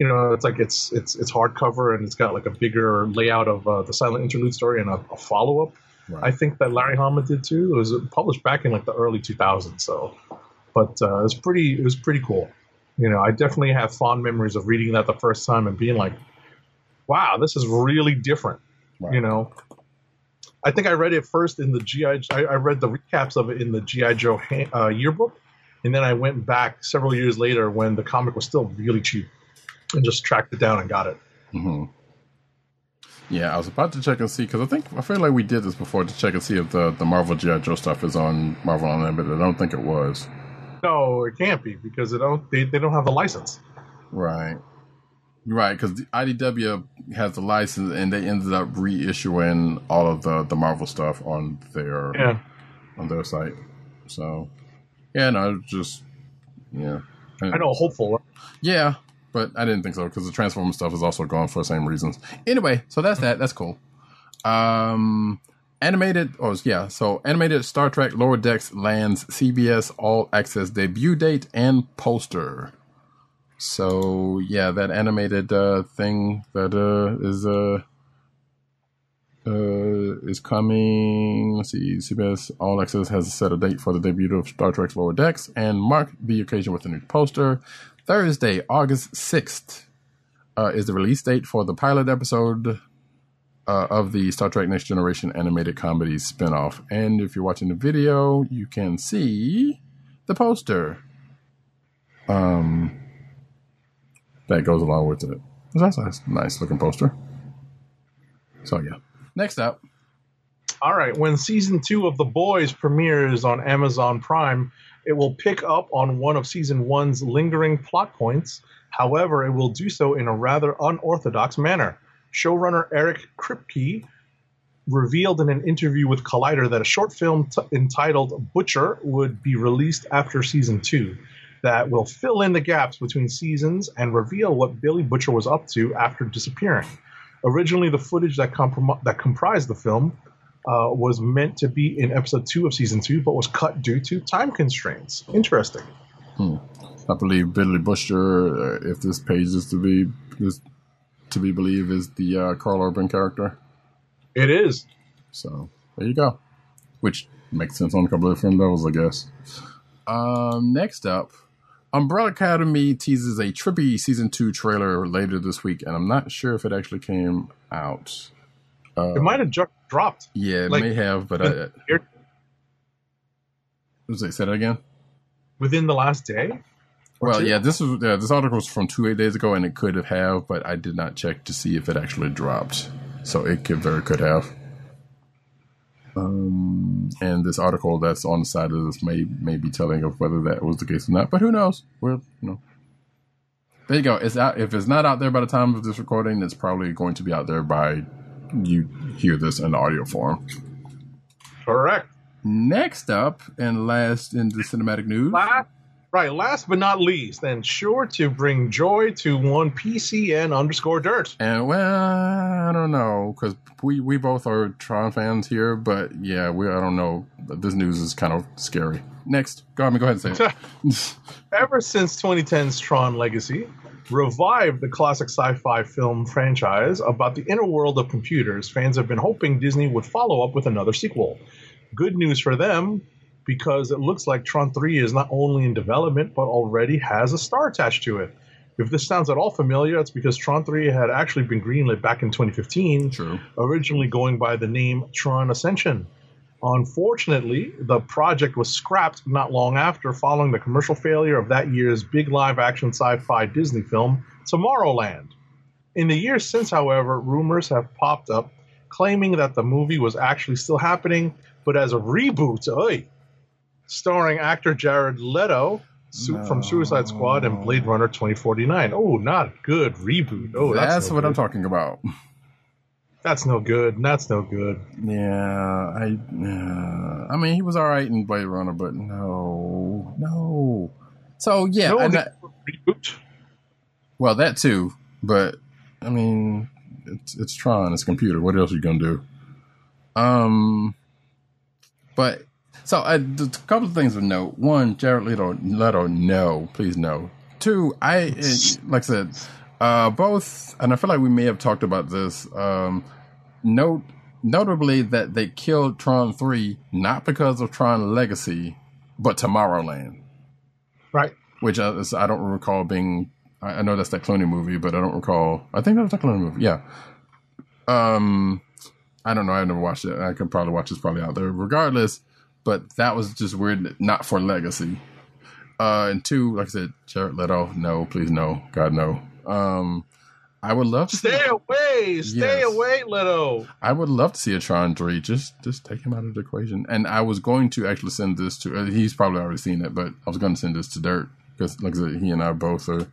you know, it's like it's it's it's hardcover and it's got like a bigger layout of uh, the silent interlude story and a, a follow up. Right. I think that Larry Hama did too. It was published back in like the early 2000s. So, but uh, it was pretty. It was pretty cool. You know, I definitely have fond memories of reading that the first time and being like, "Wow, this is really different." Right. You know, I think I read it first in the GI. I, I read the recaps of it in the GI Joe uh, yearbook, and then I went back several years later when the comic was still really cheap, and just tracked it down and got it. hmm Yeah, I was about to check and see because I think I feel like we did this before to check and see if the the Marvel GI Joe stuff is on Marvel Online, but I don't think it was. No, it can't be because they don't. They, they don't have the license. Right. Right, because IDW has the license, and they ended up reissuing all of the, the Marvel stuff on their Yeah. on their site. So, yeah, no, just yeah, I know, hopeful. yeah, but I didn't think so because the Transformer stuff is also gone for the same reasons. Anyway, so that's that. That's cool. Um, animated, oh yeah, so animated Star Trek Lower Decks lands CBS All Access debut date and poster. So yeah, that animated uh, thing that uh, is uh, uh, is coming. Let's see, CBS All Access has set a date for the debut of Star Trek Lower Decks and mark the occasion with a new poster. Thursday, August sixth, uh, is the release date for the pilot episode uh, of the Star Trek Next Generation animated comedy spinoff. And if you're watching the video, you can see the poster. Um, that goes along with it. That's a nice looking poster. So yeah. Next up, All right, when season two of The Boys premieres on Amazon Prime, it will pick up on one of season one's lingering plot points. However, it will do so in a rather unorthodox manner. Showrunner Eric Kripke revealed in an interview with Collider that a short film t- entitled Butcher would be released after season two that will fill in the gaps between seasons and reveal what Billy Butcher was up to after disappearing. Originally, the footage that, comprom- that comprised the film uh, was meant to be in episode two of season two, but was cut due to time constraints. Interesting. I believe Billy Busher, uh, if this page is to be is to be believed, is the uh, Karl Urban character. It is. So there you go. Which makes sense on a couple of different levels, I guess. Um, next up, Umbrella Academy teases a trippy season two trailer later this week, and I'm not sure if it actually came out. Uh, It might have ju- dropped. yeah, it like- may have, but I, was say that again? within the last day. Well, two. yeah, this was yeah, this article was from two eight days ago, and it could have have, but I did not check to see if it actually dropped. So it could very could have. Um, and this article that's on the side of this may may be telling of whether that was the case or not, but who knows? Well, you know. There you go. It's out. If it's not out there by the time of this recording, it's probably going to be out there by you hear this in audio form. Correct. Next up and last in the cinematic news. Last, right. Last but not least, and sure to bring joy to one PCN underscore dirt. And well, I don't know because we we both are Tron fans here, but yeah, we I don't know. This news is kind of scary. Next, go ahead, go ahead and say it. Ever since 2010's Tron Legacy revived the classic sci-fi film franchise about the inner world of computers, fans have been hoping Disney would follow up with another sequel. Good news for them because it looks like Tron 3 is not only in development but already has a star attached to it. If this sounds at all familiar, it's because Tron 3 had actually been greenlit back in 2015, True. originally going by the name Tron Ascension. Unfortunately, the project was scrapped not long after following the commercial failure of that year's big live action sci fi Disney film, Tomorrowland. In the years since, however, rumors have popped up claiming that the movie was actually still happening, but as a reboot, oy, starring actor Jared Leto su- from Suicide Squad and Blade Runner 2049. Oh, not good reboot. Oh, that's, that's no what I'm talking about. That's no good. That's no good. Yeah, I. Uh, I mean, he was all right in Blade Runner, but no, no. So yeah, No, and the that- reboot. well, that too. But I mean, it's it's Tron, it's a computer. What else are you gonna do? Um, but so uh, a couple of things of note. One, Jared Leto, Leto, no, please no. Two, I it, like I said, uh, both, and I feel like we may have talked about this. Um, note notably that they killed Tron three not because of Tron Legacy, but Tomorrowland Right. which I, I don't recall being. I I know that's that Clooney movie, but I don't recall. I think that was that Clooney movie. Yeah. Um, I don't know. I've never watched it. I could probably watch this probably out there. Regardless, but that was just weird. Not for Legacy. Uh, and two, like I said, Jared Leto. No, please, no. God, no. Um, I would love to see. Stay away. Stay Yes. away, Leto. I would love to see a Tron three. Just just take him out of the equation. And I was going to actually send this to. Uh, he's probably already seen it, but I was going to send this to Dirt because, like I said, he and I both are.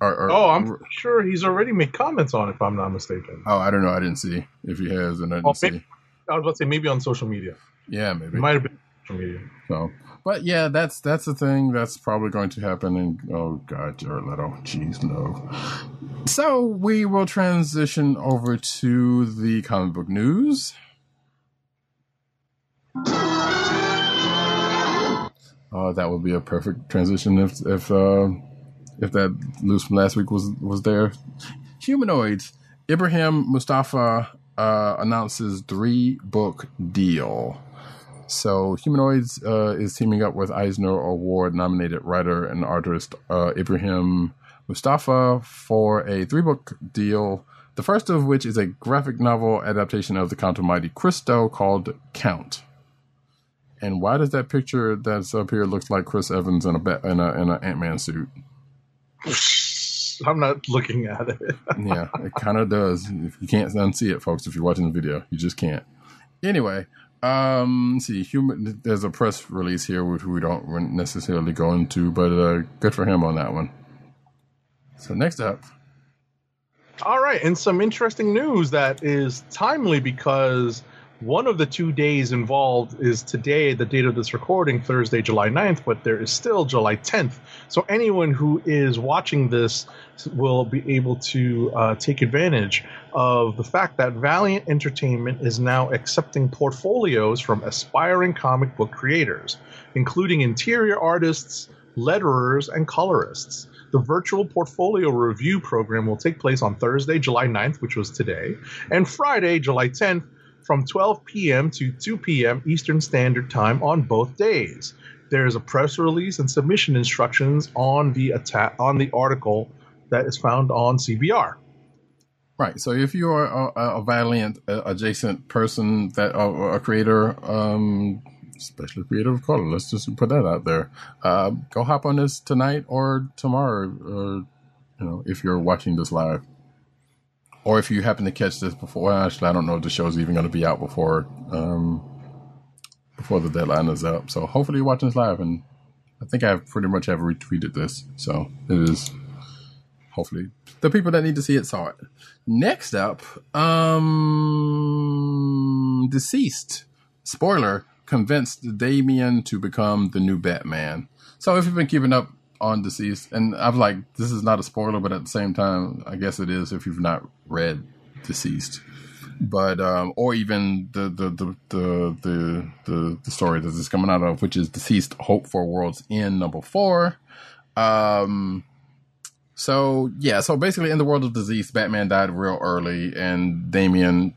are, are Oh, I'm sure he's already made comments on it, if I'm not mistaken. Oh, I don't know. I didn't see if he has, and I didn't Oh, see. I was about to say maybe on social media. Yeah, It maybe. might have been So, but yeah, that's that's the thing that's probably going to happen. And oh god, Jared Leto, jeez, no. So we will transition over to the comic book news. Oh, that would be a perfect transition if if uh, if that news from last week was was there. Humanoids. Ibrahim Mustafa uh, announces three book deal. So, Humanoids uh, is teaming up with Eisner Award nominated writer and artist uh, Ibrahim Mustafa for a three book deal. The first of which is a graphic novel adaptation of the Count of Monte Cristo called Count. And why does that picture that's up here looks like Chris Evans in a ba- in a in an Ant Man suit? I'm not looking at it. yeah, it kind of does. You can't unsee it, folks, if you're watching the video, you just can't. Anyway, um, see, human. There's a press release here which we don't necessarily go into, but uh, good for him on that one. So next up, All right, and some interesting news that is timely because one of the two days involved is today, the date of this recording, Thursday, July 9th, but there is still July 10th. So anyone who is watching this will be able to uh, take advantage of the fact that Valiant Entertainment is now accepting portfolios from aspiring comic book creators, including interior artists, letterers, and colorists. The virtual portfolio review program will take place on Thursday, July 9th, which was today, and Friday, July 10th, from 12 p.m. to 2 p.m. Eastern Standard Time on both days. There is a press release and submission instructions on the atta- on the article that is found on CBR. right? So if you are a, a Valiant adjacent person that a creator, um, especially creator of color, let's just put that out there. Uh, go hop on this tonight or tomorrow, or you know, if you're watching this live. Or if you happen to catch this before, well, actually, I don't know if the show's even going to be out before um, before the deadline is up. So hopefully you're watching this live, and I think I pretty much have retweeted this, so it is. Hopefully, the people that need to see it saw it. Next up, um, DCeased. Spoiler: convinced Damian to become the new Batman. So if you've been keeping up on DCeased, and I'm like, this is not a spoiler, but at the same time, I guess it is if you've not read DCeased. But um, or even the the the the the, the, story that is coming out of, which is DCeased hope for world's end number four. Um, so yeah, so basically, in the world of disease, Batman died real early, and Damian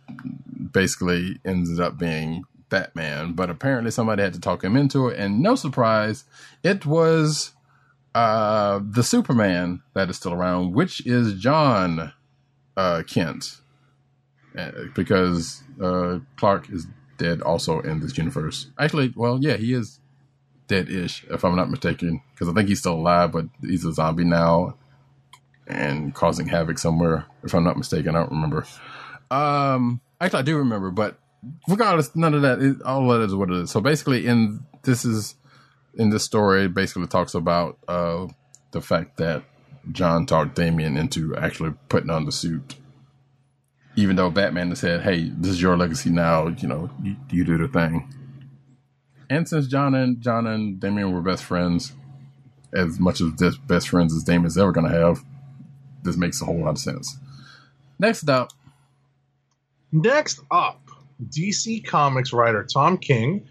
basically ended up being Batman. But apparently, somebody had to talk him into it, and no surprise, it was uh, the Superman that is still around, which is John uh, Kent, Uh, because uh, Clark is dead also in this universe. Actually, well, yeah, he is dead-ish, if I'm not mistaken, because I think he's still alive, but he's a zombie now and causing havoc somewhere. If I'm not mistaken, I don't remember. Um, actually, I do remember, but regardless, none of that. Is, all that is what it is. So basically, in this is in this story, basically talks about uh, the fact that John talked Damian into actually putting on the suit. even though Batman said, "Hey, this is your legacy now. You know, you, you do the thing." And since John and John and Damian were best friends, as much as this best friends as Damian's ever to have, this makes a whole lot of sense. Next up, Next up, DC Comics writer Tom King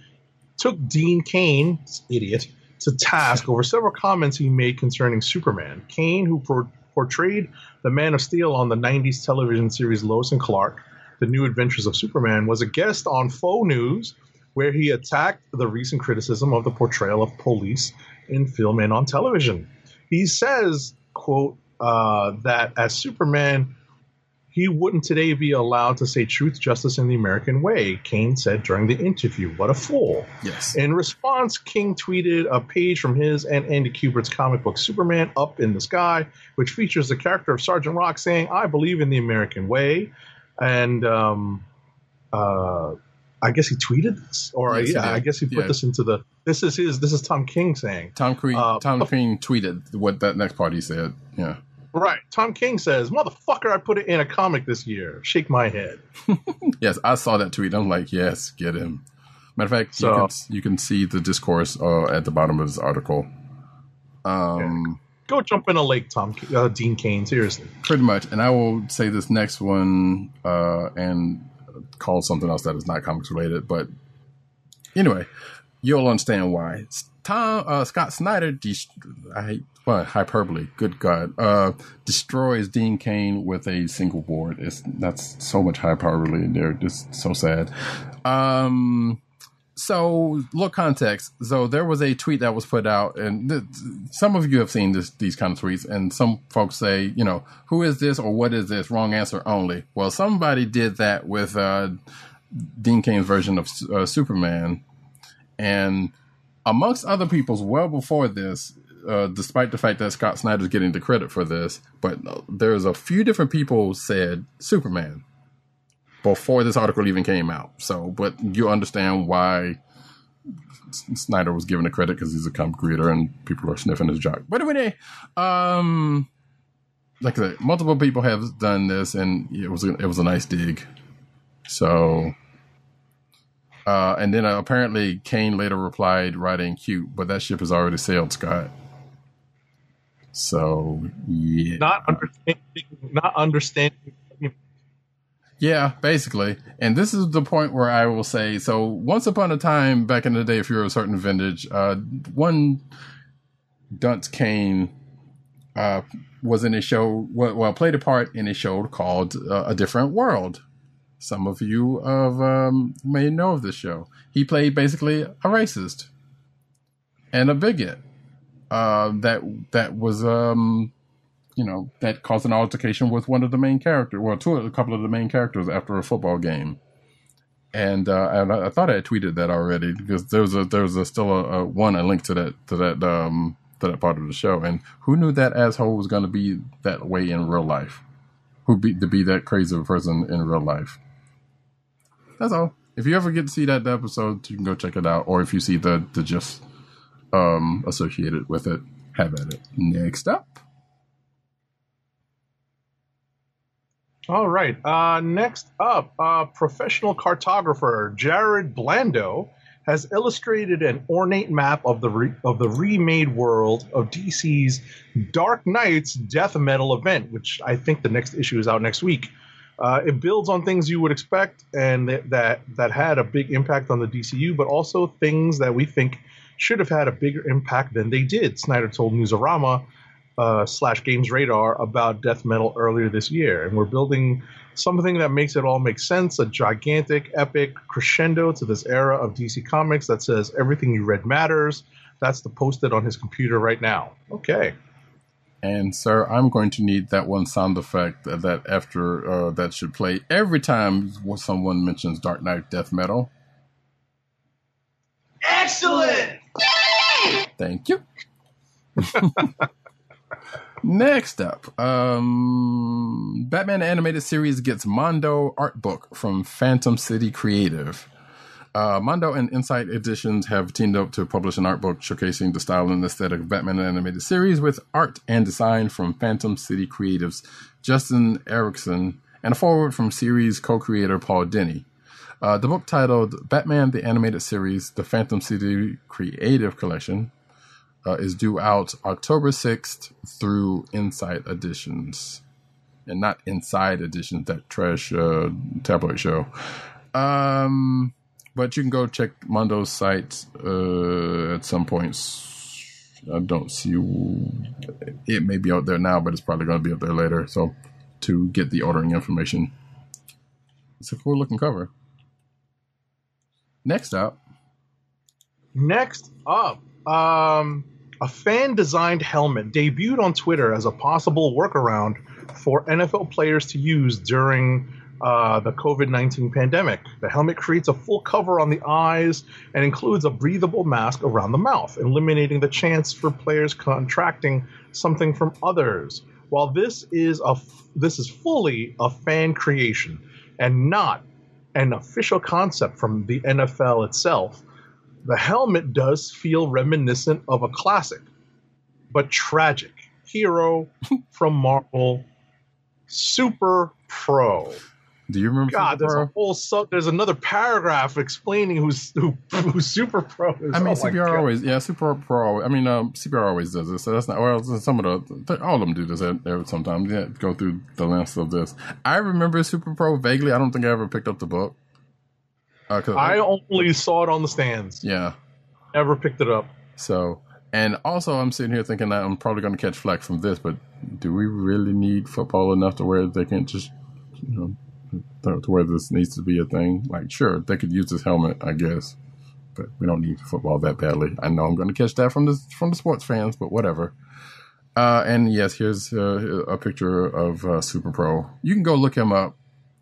took Dean Cain, idiot, to task over several comments he made concerning Superman. Cain, who por- portrayed the Man of Steel on the 90s television series Lois and Clark, The New Adventures of Superman, was a guest on Faux News, where he attacked the recent criticism of the portrayal of police in film and on television. He says, quote, uh, that as Superman, he wouldn't today be allowed to say truth, justice, and the American way, Cain said during the interview. What a fool. yes, In response, King tweeted a page from his and Andy Kubert's comic book Superman Up in the Sky, which features the character of Sergeant Rock saying, I believe in the American way. And um, uh, I guess he tweeted this, or Yes, yeah. I guess he put Yeah. this into the. This is his. This is Tom King saying. Tom King. Uh, Tom King tweeted what that next part he said. Yeah, Right. Tom King says, "Motherfucker, I put it in a comic this year." Shake my head. yes, I saw that tweet. I'm like, yes, get him. Matter of fact, So- you, can, you can see the discourse uh, at the bottom of this article. Um, Go jump in a lake, Tom uh, Dean Cain. Seriously. pretty much. And I will say this next one uh, and call something else that is not comics related. But anyway, you'll understand why. Tom uh, Scott Snyder, dest- I hate well, hyperbole. Good God, uh, destroys Dean Cain with a single board. It's that's so much hyperbole in there. Just so sad. Um, so look context. So there was a tweet that was put out, and th- some of you have seen this these kind of tweets, and some folks say, you know, who is this or what is this? Wrong answer only. Well, somebody did that with uh, Dean Cain's version of uh, Superman, and amongst other people's, well before this. Uh, despite the fact that Scott Snyder's getting the credit for this, but there's a few different people said Superman before this article even came out. So, but you understand why Snyder was given the credit because he's a comic creator and people are sniffing his jock. But anyway, um, like I said, multiple people have done this, and it was a, it was a nice dig. So, uh, and then uh, apparently Cain later replied, writing "cute," but that ship has already sailed, Scott. So yeah, Not understanding. Not understanding. Yeah, basically. And this is the point where I will say so once upon a time back in the day if you're a certain vintage, uh one Dunce Cain uh was in a show well, well played a part in a show called uh, A Different World. Some of you of um may know of this show. He played basically a racist and a bigot. Uh that that was um you know, that caused an altercation with one of the main characters, well, two, a couple of the main characters after a football game. And, uh, and I, I thought I had tweeted that already because there was a, there was a, still a, a one, a link to that, to that, um, to that part of the show. And who knew that asshole was going to be that way in real life? Who be, to be that crazy person in real life? That's all. If you ever get to see that episode, you can go check it out. Or if you see the, the just, um, associated with it, have at it. Next up. All right. Uh, next up, uh, professional cartographer Jared Blando has illustrated an ornate map of the re- of the remade world of DC's Dark Nights death metal event, which I think the next issue is out next week. Uh, it builds on things you would expect and that, that that had a big impact on the DCU, but also things that we think should have had a bigger impact than they did. Snyder told Newsarama uh, slash Games Radar about death metal earlier this year, and we're building something that makes it all make sense. A gigantic, epic crescendo to this era of DC Comics that says everything you read matters. That's the posted on his computer right now. Okay. And sir, I'm going to need that one sound effect that, that after uh, that should play every time someone mentions Dark Knight Death Metal. Excellent! Thank you. Next up, um, Batman animated series gets Mondo art book from Phantom City Creative. Uh, Mondo and Insight Editions have teamed up to publish an art book showcasing the style and aesthetic of Batman animated series with art and design from Phantom City Creatives Justin Erickson and a forward from series co-creator Paul Dini. Uh, the book titled Batman the Animated Series, The Phantom City Creative Collection, uh, is due out October 6th through Insight Editions. And not Inside Editions, that trash uh, tabloid show. Um, but you can go check Mondo's site uh, at some points. I don't see it may be out there now, but it's probably going to be up there later. So to get the ordering information, it's a cool looking cover. Next up, Next up, um, a fan designed helmet debuted on Twitter as a possible workaround for NFL players to use during uh, the COVID 19 pandemic. The helmet creates a full cover on the eyes and includes a breathable mask around the mouth, eliminating the chance for players contracting something from others. While this is a this is fully a fan creation and not an official concept from the NFL itself, the helmet does feel reminiscent of a classic, but tragic hero from Marvel, Super Pro. do you remember? God, there's Super a whole sub. There's another paragraph explaining who's who, who Super Pro is. I mean, Oh my CPR always, yeah, Super Pro. I mean, um, CPR always does this. So that's not well. Some of the, all of them do this every sometimes. Yeah, go through the list of this. I remember Super Pro vaguely. I don't think I ever picked up the book. Uh, I only saw it on the stands. yeah. Never picked it up. So, and also, I'm sitting here thinking that I'm probably going to catch flack from this, but do we really need football enough to where they can just, you know, to to where this needs to be a thing? Like, sure, they could use this helmet, I guess, but we don't need football that badly. I know I'm going to catch that from the from the sports fans, but whatever. Uh, and yes, here's uh, a picture of uh, Super Pro. You can go look him up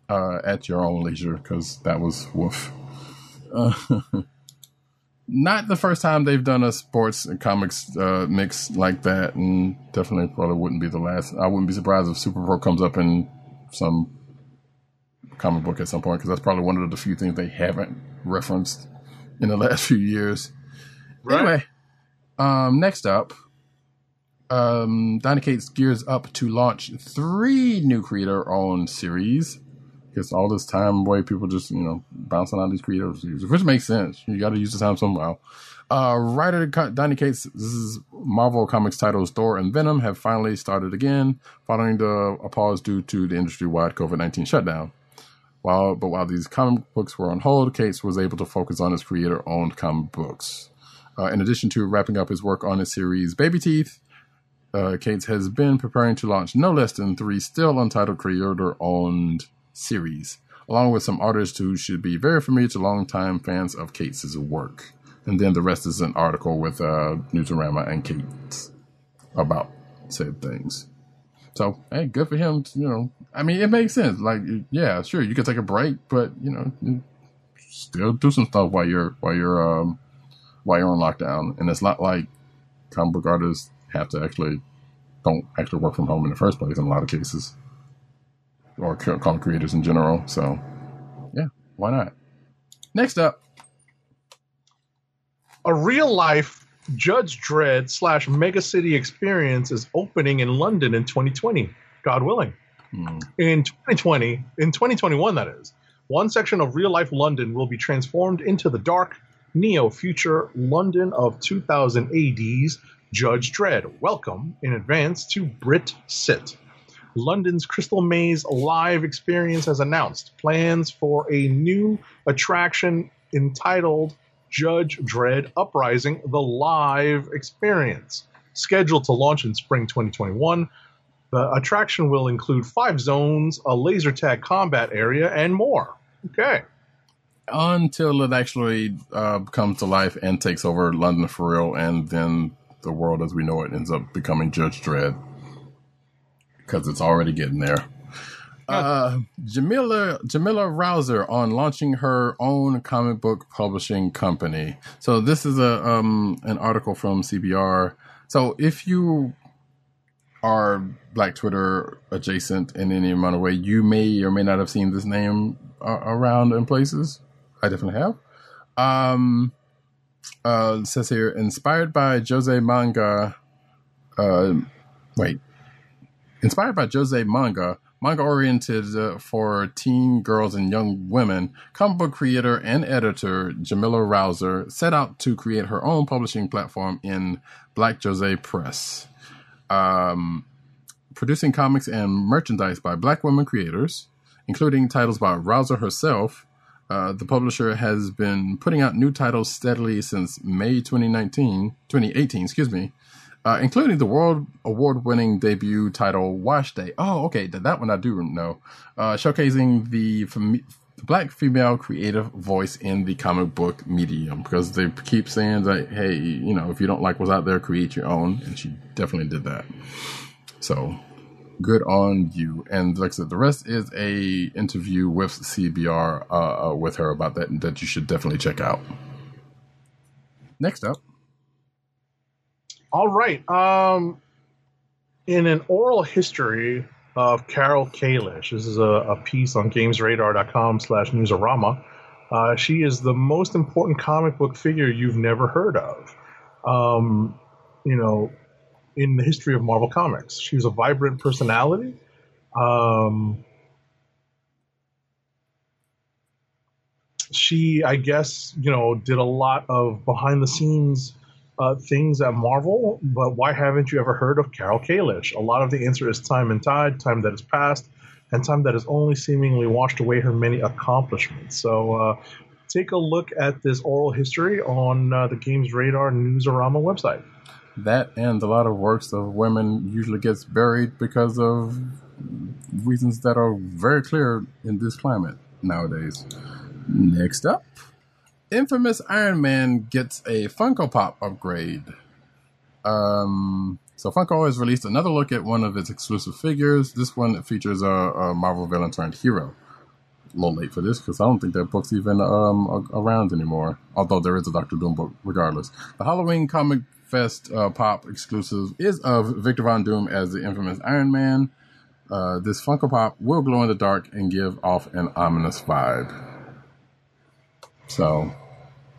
uh, at your own leisure because that was woof. Uh, not the first time they've done a sports and comics uh, mix like that, and definitely probably wouldn't be the last. I wouldn't be surprised if Super Pro comes up in some comic book at some point because that's probably one of the few things they haven't referenced in the last few years. Anyway, um, next up, um, Donny Cates gears up to launch three new creator-owned series. Because all this time away, people just you know bouncing on these creators, which makes sense. You got to use the time somehow. Uh, writer Donny Cates, this is Marvel Comics titles Thor and Venom have finally started again, following the a pause due to the industry-wide COVID nineteen shutdown. While but while these comic books were on hold, Cates was able to focus on his creator-owned comic books. Uh, in addition to wrapping up his work on his series Baby Teeth, uh, Cates has been preparing to launch no less than three still untitled creator-owned series, along with some artists who should be very familiar to longtime fans of Cates' work. And then the rest is an article with uh, Newsarama and Kate about said things. So, hey, good for him. You know, I mean, it makes sense. Like, yeah, sure, you can take a break, but you know, still do some stuff while you're while you're um while you're on lockdown. And it's not like comic book artists have to actually don't actually work from home in the first place in a lot of cases, or co- comic creators in general. So, yeah, why not? Next up, A real life Judge Dredd slash Mega City experience is opening in London in 2020, God willing. hmm, In 2020, in 2021, that is, one section of real life London will be transformed into the dark, neo future London of 2000 AD's Judge Dredd. Welcome in advance to Brit Sit. London's Crystal Maze live experience has announced plans for a new attraction entitled Judge Dredd Uprising, the live experience. Scheduled to launch in spring 2021, the attraction will include five zones, a laser tag combat area, and more. Okay. until it actually uh, comes to life and takes over London for real, and then the world as we know it ends up becoming Judge Dredd because it's already getting there. Uh, Jamila Jamila Rowser on launching her own comic book publishing company. So this is a um an article from CBR. So if you are Black Twitter adjacent in any amount of way, you may or may not have seen this name uh, around in places. I definitely have. Um, uh, it says here, inspired by josei manga. Uh, wait, inspired by josei manga, manga oriented uh, for teen girls and young women, comic book creator and editor Jamila Rowser set out to create her own publishing platform in Black Josei Press. Um, producing comics and merchandise by black women creators, including titles by Rowser herself. Uh, the publisher has been putting out new titles steadily since May 2019, 2018, excuse me, uh, including the world award winning debut title Wash Day. Oh, okay, that, one I do know. Uh, showcasing the, black female creative voice in the comic book medium because they keep saying that, hey, you know, if you don't like what's out there, create your own. And she definitely did that. So good on you. And like I said, the rest is a interview with CBR uh, uh, with her about that that you should definitely check out. Next up, All right. Um, in an oral history of Carol Kalish, this is a, a piece on GamesRadar.com slash Newsarama. Uh, she is the most important comic book figure you've never heard of. Um, you know, in the history of Marvel Comics, she was a vibrant personality. Um, she, I guess, you know, did a lot of behind the scenes uh, things at Marvel, but why haven't you ever heard of Carol Kalish? A lot of the answer is time and tide, time that has passed, and time that has only seemingly washed away her many accomplishments. So uh, take a look at this oral history on uh, the Games Radar Newsarama website. that and a lot of works of women usually gets buried because of reasons that are very clear in this climate nowadays. Next up, infamous Iron Man gets a Funko Pop upgrade. Um, so Funko has released another look at one of its exclusive figures. This one features a, a Marvel villain turned hero. A little late for this because I don't think that book's even um, around anymore. Although there is a Doctor Doom book, regardless. The Halloween Comic Fest uh, Pop exclusive is of Victor Von Doom as the infamous Iron Man. Uh, this Funko Pop will glow in the dark and give off an ominous vibe. So,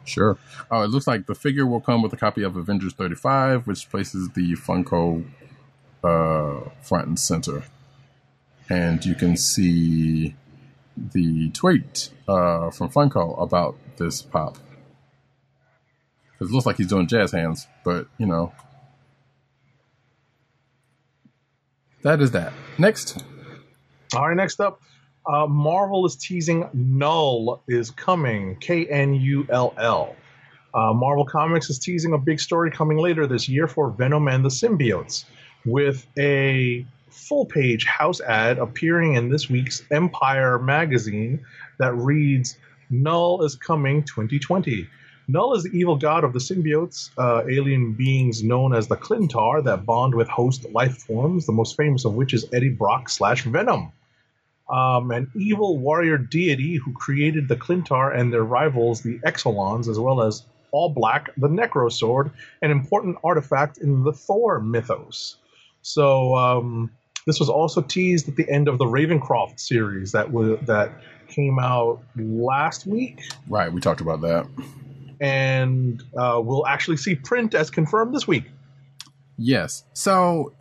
sure. Oh, it looks like the figure will come with a copy of Avengers 35, which places the Funko uh, front and center. And you can see the tweet uh, from Funko about this pop. It looks like he's doing jazz hands, but you know. That is that. Next. All right, next up, uh, Marvel is teasing Knull is coming. K N U L L. Uh, Marvel Comics is teasing a big story coming later this year for Venom and the Symbiotes, with a full page house ad appearing in this week's Empire magazine that reads Knull is coming 2020. Knull is the evil god of the symbiotes, uh, alien beings known as the Klyntar that bond with host life forms, the most famous of which is Eddie Brock slash Venom um, an evil warrior deity who created the Klyntar and their rivals, the Exolons, as well as All Black, the Necro Sword, an important artifact in the Thor mythos. So um, this was also teased at the end of the Ravencroft series that was that came out last week, Right, we talked about that. and uh, we'll actually see print as confirmed this week. Yes. So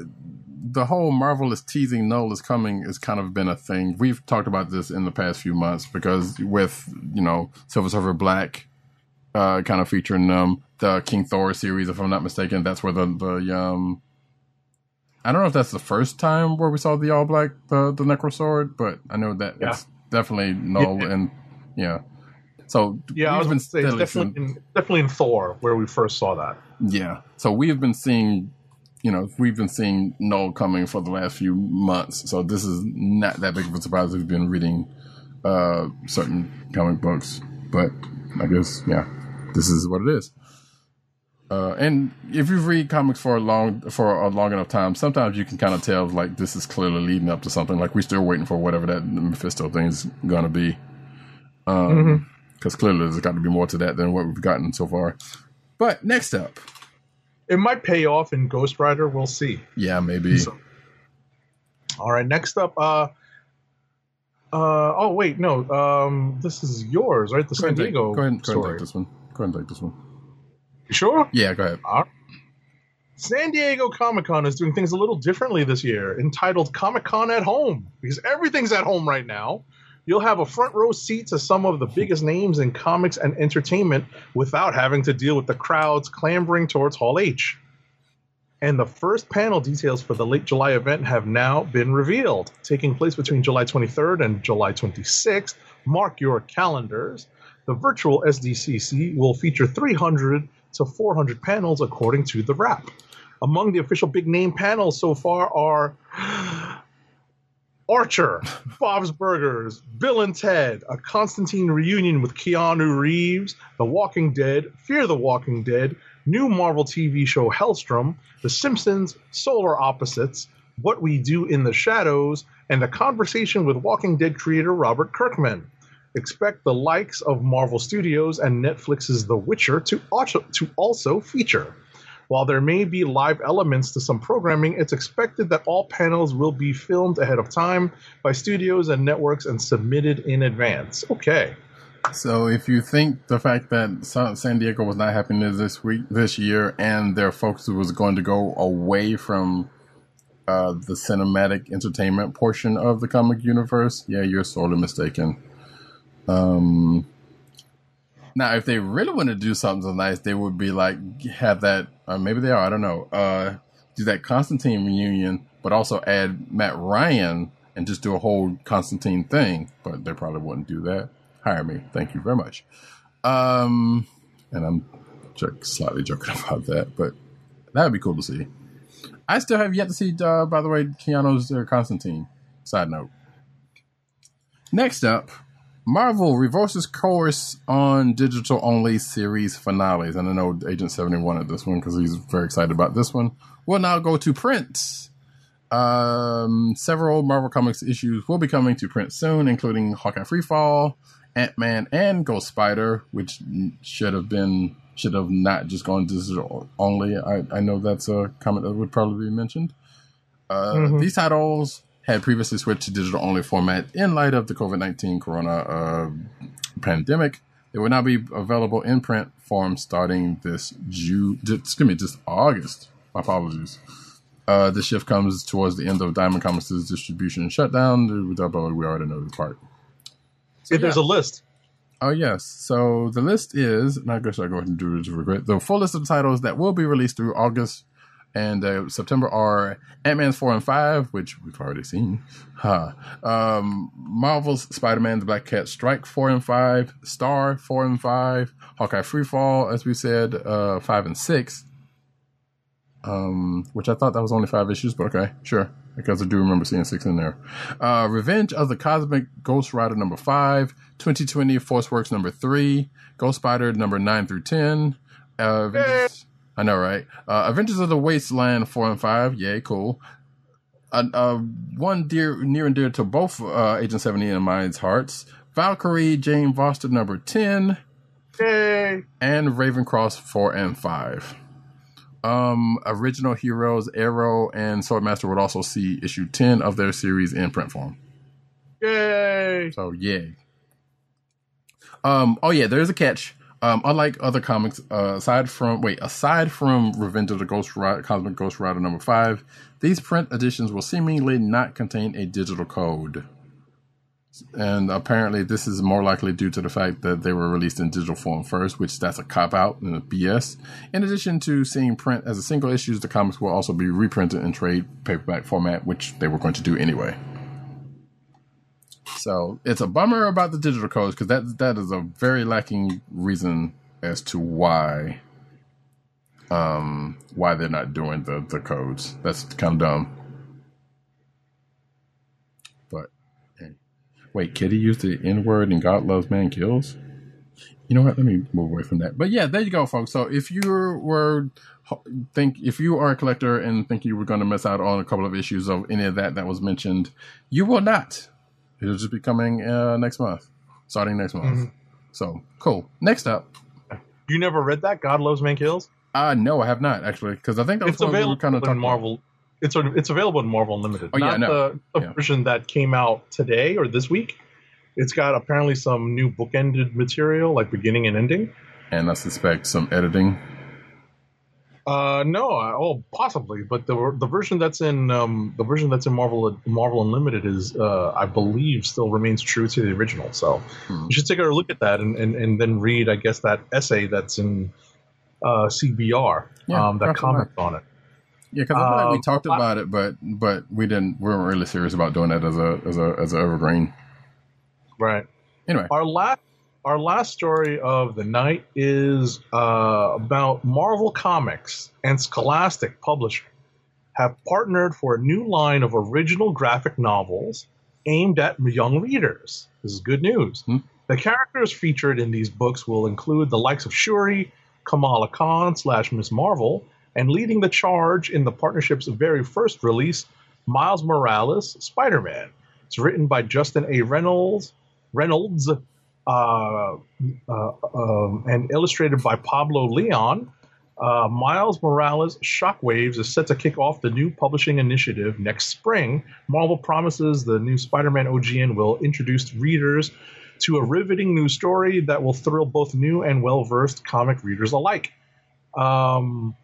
the whole Marvel is teasing Knull is coming has kind of been a thing. We've talked about this in the past few months because with, you know, Silver Surfer Black uh, kind of featuring them, the King Thor series, if I'm not mistaken, that's where the, the um I don't know if that's the first time where we saw the all black the the Necro Sword, but I know that Yeah. it's definitely Knull Yeah. and yeah. So Yeah, I was to say definitely in, definitely in Thor where we first saw that. Yeah. So we have been seeing, you know, we've been seeing Knull coming for the last few months. So this is not that big of a surprise. We've been reading uh, certain comic books, but I guess yeah, this is what it is. Uh, and if you read comics for a long for a long enough time, sometimes you can kind of tell like this is clearly leading up to something. Like we're still waiting for whatever that Mephisto thing's gonna be. Um, because clearly there's got to be more to that than what we've gotten so far. But next up, It might pay off in Ghost Rider. We'll see. yeah, maybe. So- All right, next up. Uh, uh, oh wait, no. Um, this is yours, right? The Go San take, Diego go ahead, and- go ahead and story. take this one. Go ahead and take this one. You sure? Yeah, go ahead. Right. San Diego Comic Con is doing things a little differently this year, entitled Comic Con at Home, because everything's at home right now. You'll have a front row seat to some of the biggest names in comics and entertainment without having to deal with the crowds clambering towards Hall H. And the first panel details for the late July event have now been revealed, taking place between July 23rd and July 26th. Mark your calendars. The virtual SDCC will feature 300 to 400 panels according to the wrap. Among the official big name panels so far are Archer, Bob's Burgers, Bill and Ted, a Constantine reunion with Keanu Reeves, The Walking Dead, Fear the Walking Dead, new Marvel TV show Helstrom, The Simpsons, Solar Opposites, What We Do in the Shadows, and a conversation with Walking Dead creator Robert Kirkman. Expect the likes of Marvel Studios and Netflix's The Witcher to also, to also feature. While there may be live elements to some programming, it's expected that all panels will be filmed ahead of time by studios and networks and submitted in advance. Okay. So if you think the fact that San Diego was not happening this week, this year, and their focus was going to go away from uh, the cinematic entertainment portion of the comic universe, yeah, you're sorely mistaken. Um, now, if they really want to do something so nice, they would be like have that. Uh, maybe they are. I don't know. Uh, do that Constantine reunion, but also add Matt Ryan and just do a whole Constantine thing. But they probably wouldn't do that. Hire me, thank you very much. Um, and I'm slightly joking about that, but that would be cool to see. I still have yet to see. Uh, by the way, Keanu's uh, Constantine. Side note. Next up, Marvel reverses course on digital only series finales. And I know Agent 70 wanted this one because he's very excited about this one. We'll now go to print. Um, several Marvel Comics issues will be coming to print soon, including Hawkeye Freefall, Ant Man, and Ghost Spider, which should have been should have not just gone digital only. I, I know that's a comment that would probably be mentioned. Uh, These titles had previously switched to digital only format in light of the COVID 19 corona uh, pandemic. They will now be available in print form starting this June, excuse me, this August. My apologies. Uh, this shift comes towards the end of Diamond Comics' distribution shutdown. We already know this part. If there's a list. Oh yes. So the list is, and I guess I'll go ahead and do it to regret. The full list of titles that will be released through August and uh, September are Ant Man's four and five, which we've already seen. Huh. Um, Marvel's Spider Man: The Black Cat Strike four and five, Star four and five, Hawkeye Freefall, as we said, uh, five and six. Um, which I thought that was only five issues, but okay, sure. Because I do remember seeing six in there. Uh, Revenge of the Cosmic Ghost Rider number five, 2020 Force Works number three, Ghost Spider number nine through ten. Uh, I know, right? Uh, Avengers of the Wasteland four and five, yay, cool. Uh, uh, one dear, near and dear to both uh, Agent 70 and mine's hearts. Valkyrie, Jane Foster number 10, Yay. and Ravencroft 4 and 5. Um, original heroes Aero and Swordmaster would also see issue 10 of their series in print form. Yay. So, yay. Um, oh yeah, there's a catch. Um, unlike other comics, uh, aside from wait, aside from Revenge of the Ghost Rider, Cosmic Ghost Rider number five, these print editions will seemingly not contain a digital code. And apparently, this is more likely due to the fact that they were released in digital form first, which that's a cop out and a BS. In addition to seeing print as a single issues, the comics will also be reprinted in trade paperback format, which they were going to do anyway. So it's a bummer about the digital codes because that that is a very lacking reason as to why um why they're not doing the the codes. That's kind of dumb. But wait, Kitty used the N word and God loves man kills. You know what? Let me move away from that. But yeah, there you go, folks. So if you were think if you are a collector and think you were going to miss out on a couple of issues of any of that that was mentioned, you will not. It'll just be coming uh, next month, starting next month. So cool. Next up, You never read that? God Loves Man Kills? uh no, I have not actually because I think that was It's one we available kind of in Marvel. It's it's available in Marvel Unlimited. Oh, yeah, not the, the Yeah. version that came out today or this week. It's got apparently some new bookended material, like beginning and ending. and I suspect some editing. Uh, no, I, oh, possibly, but the the version that's in um, the version that's in Marvel Marvel Unlimited is, uh, I believe, still remains true to the original. So Hmm. you should take a look at that and, and, and then read, I guess, that essay that's in uh, CBR Yeah, um, that comments on it. Yeah, because I feel like we Um, talked I- about it, but but we didn't. We weren't really serious about doing that as a as a as a evergreen. Right. Anyway, Our last our last story of the night is uh, about Marvel Comics and Scholastic Publishing have partnered for a new line of original graphic novels aimed at young readers. This is good news. Hmm. The characters featured in these books will include the likes of Shuri, Kamala Khan slash Miss Marvel, and leading the charge in the partnership's very first release, Miles Morales, Spider-Man. It's written by Justin A. Reynolds, Reynolds, uh, uh, um, and illustrated by Pablo Leon. Uh, Miles Morales Shockwaves is set to kick off the new publishing initiative next spring. Marvel promises the new Spider Man OGN will introduce readers to a riveting new story that will thrill both new and well versed comic readers alike. Um,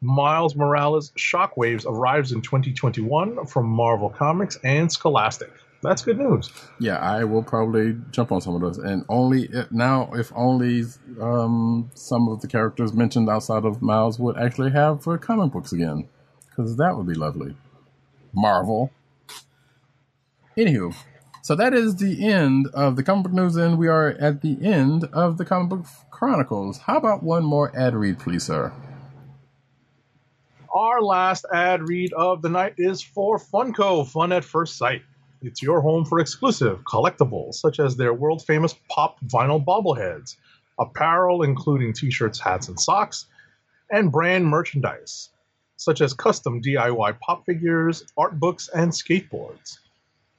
Miles Morales Shockwaves arrives in 2021 from Marvel Comics and Scholastic. That's good news. yeah, I will probably jump on some of those, and only now if only um, some of the characters mentioned outside of Miles would actually have for comic books again, because that would be lovely. Marvel. Anywho, so that is the end of the comic book news, and we are at the end of the comic book chronicles. How about one more ad read, please, sir? Our last ad read of the night is for Funko, Fun at First Sight. It's your home for exclusive collectibles, such as their world famous pop vinyl bobbleheads, apparel including t shirts, hats, and socks, and brand merchandise, such as custom DIY pop figures, art books, and skateboards.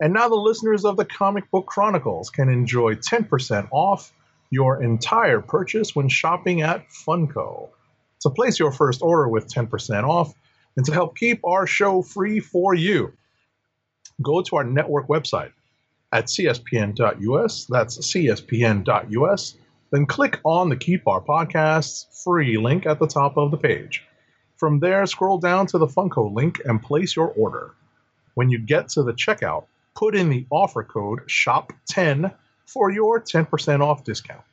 And now the listeners of the Comic Book Chronicles can enjoy 10% off your entire purchase when shopping at Funko. To place your first order with 10% off and to help keep our show free for you, go to our network website at cspn.us. That's cspn.us. Then click on the Keep Our Podcasts free link at the top of the page. From there, scroll down to the Funko link and place your order. When you get to the checkout, put in the offer code SHOP10 for your 10% off discount.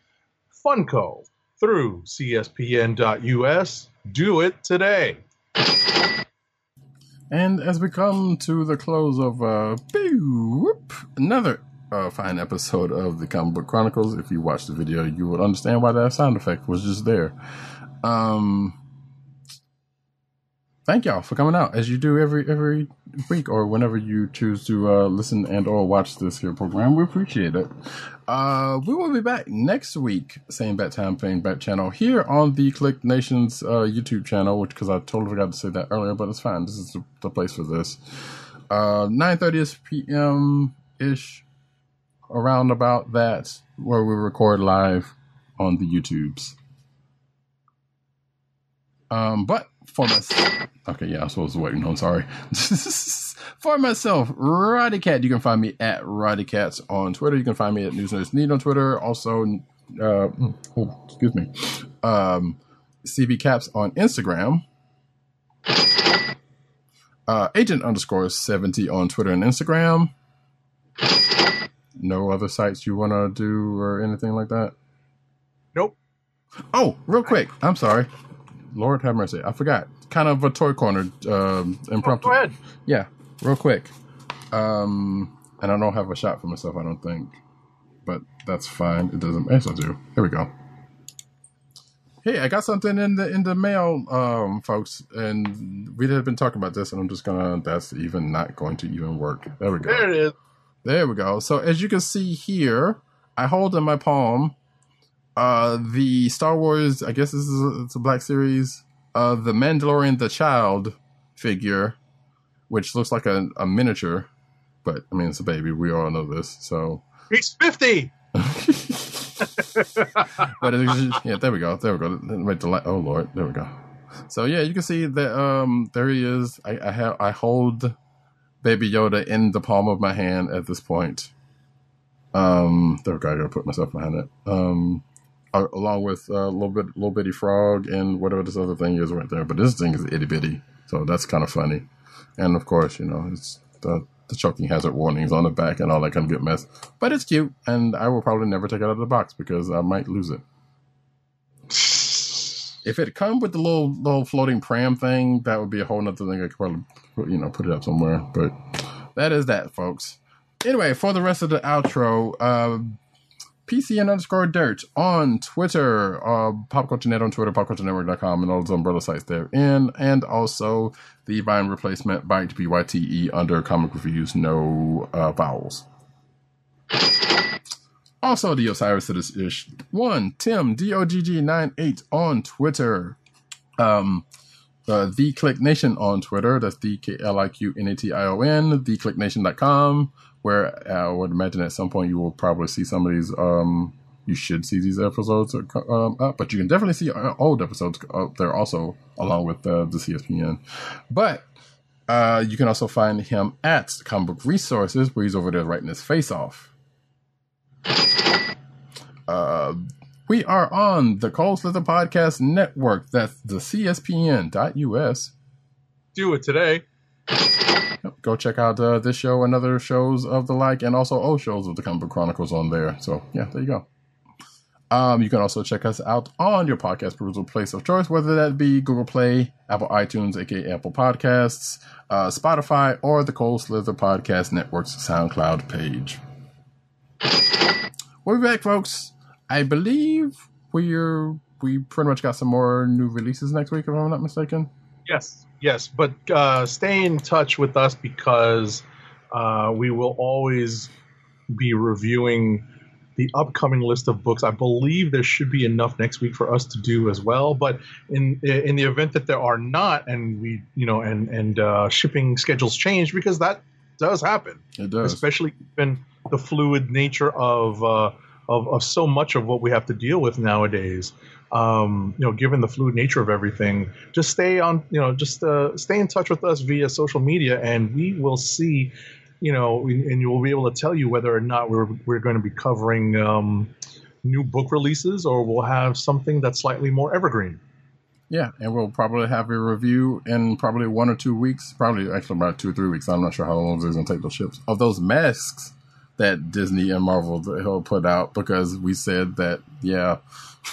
Funko through cspn.us. Do it today. And as we come to the close of uh, whoop, another uh, fine episode of the Comic Book Chronicles, if you watch the video, you would understand why that sound effect was just there. Um, thank y'all for coming out as you do every every week or whenever you choose to uh, listen and or watch this here program. We appreciate it. Uh, we will be back next week, same bat time, same bat channel here on the Kliq Nation's uh, YouTube channel, which because I totally forgot to say that earlier, but it's fine. This is the, the place for this. Uh, 9:30 p.m. ish, around about that, where we record live on the YouTubes. Um, but for myself, okay, yeah, I was waiting. I'm sorry. for myself, Roddy Cat, you can find me at Roddy Cats on Twitter. You can find me at News Nerds Need on Twitter. Also, uh, oh, excuse me, um, CB Caps on Instagram. Uh, agent underscore 70 on Twitter and Instagram. No other sites you want to do or anything like that? Nope. Oh, real quick. I'm sorry. Lord have mercy. I forgot. Kind of a toy corner um, impromptu. Go ahead. Yeah, real quick. Um, and I don't have a shot for myself, I don't think. But that's fine. It doesn't. Yes, I do. Here we go. Hey, I got something in the in the mail, um, folks, and we had been talking about this, and I'm just gonna. That's even not going to even work. There we go. There it is. There we go. So as you can see here, I hold in my palm uh the Star Wars, I guess this is a, it's a black series, uh the Mandalorian the Child figure, which looks like a, a miniature, but I mean it's a baby, we all know this. So He's 50. but yeah, there we go. There we go. Wait, the light. Oh lord, there we go. So yeah, you can see that um there he is. I, I have I hold Baby Yoda in the palm of my hand at this point. Um, there we go. I gotta put myself behind it. Um, uh, along with a uh, little bit, little bitty frog, and whatever this other thing is right there. But this thing is itty bitty, so that's kind of funny. And of course, you know, it's the the choking hazard warnings on the back and all that kind of good mess. But it's cute, and I will probably never take it out of the box because I might lose it. If it come with the little little floating pram thing, that would be a whole nother thing. I could probably put, you know put it up somewhere. But that is that, folks. Anyway, for the rest of the outro, uh, PCN underscore dirt on Twitter, uh, PopCultureNet on Twitter, PopCultureNetwork.com, and all those umbrella sites therein, and also the Vine replacement Byte, B-Y-T-E, under comic reviews, no uh, vowels. Also, the Osiris Ish one Tim D O G G 98 on Twitter. Um, uh, the Kliq Nation on Twitter. That's the K L I Q N A T I O N. TheKliqNation.com where uh, I would imagine at some point you will probably see some of these. Um, you should see these episodes um, up, but you can definitely see uh, old episodes up there also, along with uh, the CSPN. But uh, you can also find him at Comic Book Resources, where he's over there writing his face off. Uh, we are on the Cold Slither Podcast Network. That's the CSPN.us. Do it today. Go check out uh, this show and other shows of the like, and also old shows of the Comic Book Chronicles on there. So yeah, there you go. Um, you can also check us out on your podcast perusal place of choice, whether that be Google Play, Apple iTunes, aka Apple Podcasts, uh, Spotify, or the Cold Slither Podcast Network's SoundCloud page. We'll be back, folks. I believe we're we pretty much got some more new releases next week, if I'm not mistaken. Yes, yes, but uh, stay in touch with us because uh, we will always be reviewing the upcoming list of books. I believe there should be enough next week for us to do as well. But in in the event that there are not, and we you know and and uh, shipping schedules change because that does happen. It does, especially in the fluid nature of. Uh, of, of so much of what we have to deal with nowadays um, you know, given the fluid nature of everything, just stay on, you know, just uh, stay in touch with us via social media, and we will see, you know, and you will be able to tell you whether or not we're we're going to be covering um, new book releases or we'll have something that's slightly more evergreen. Yeah, and we'll probably have a review in probably one or two weeks, probably actually about two or three weeks. I'm not sure how long it's going to take those ships of those masks that Disney and Marvel will put out because we said that yeah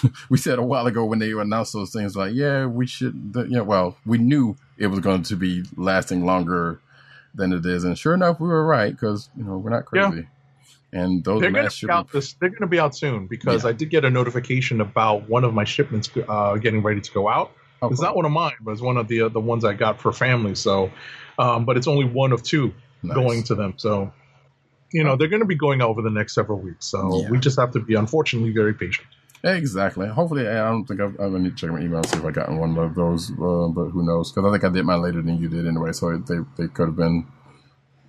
we said a while ago when they announced those things, like, yeah, we should, yeah, well, we knew it was going to be lasting longer than it is, and sure enough, we were right because you know we're not crazy. Yeah. And those they're going to be out this. They're going to be out soon because yeah. I did get a notification about one of my shipments uh, getting ready to go out. Okay. It's not one of mine, but it's one of the uh, the ones I got for family. So, um, but it's only one of two nice. going to them. So, you know, they're going to be going out over the next several weeks. So yeah. we just have to be, unfortunately, very patient. Exactly. Hopefully, I don't think I've, I need to check my email see if I got one of those, uh, but who knows? Because I think I did mine later than you did anyway, so they they could have been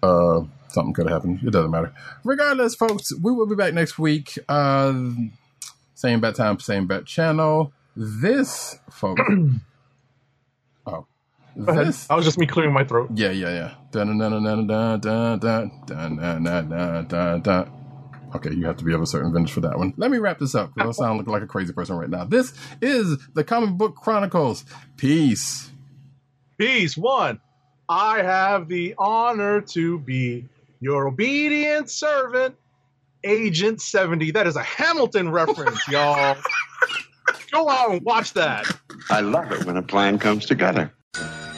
uh, something could have happened. It doesn't matter. Regardless, folks, we will be back next week. Uh, same bat time, same bat channel. This, folks. This? I was just me clearing my throat. Yeah, yeah, yeah. Okay, you have to be of a certain vintage for that one. Let me wrap this up because I sound like a crazy person right now. This is the Comic Book Chronicles. Peace. Peace. One, I have the honor to be your obedient servant, Agent 70. That is a Hamilton reference, y'all. Go out and watch that. I love it when a plan comes together you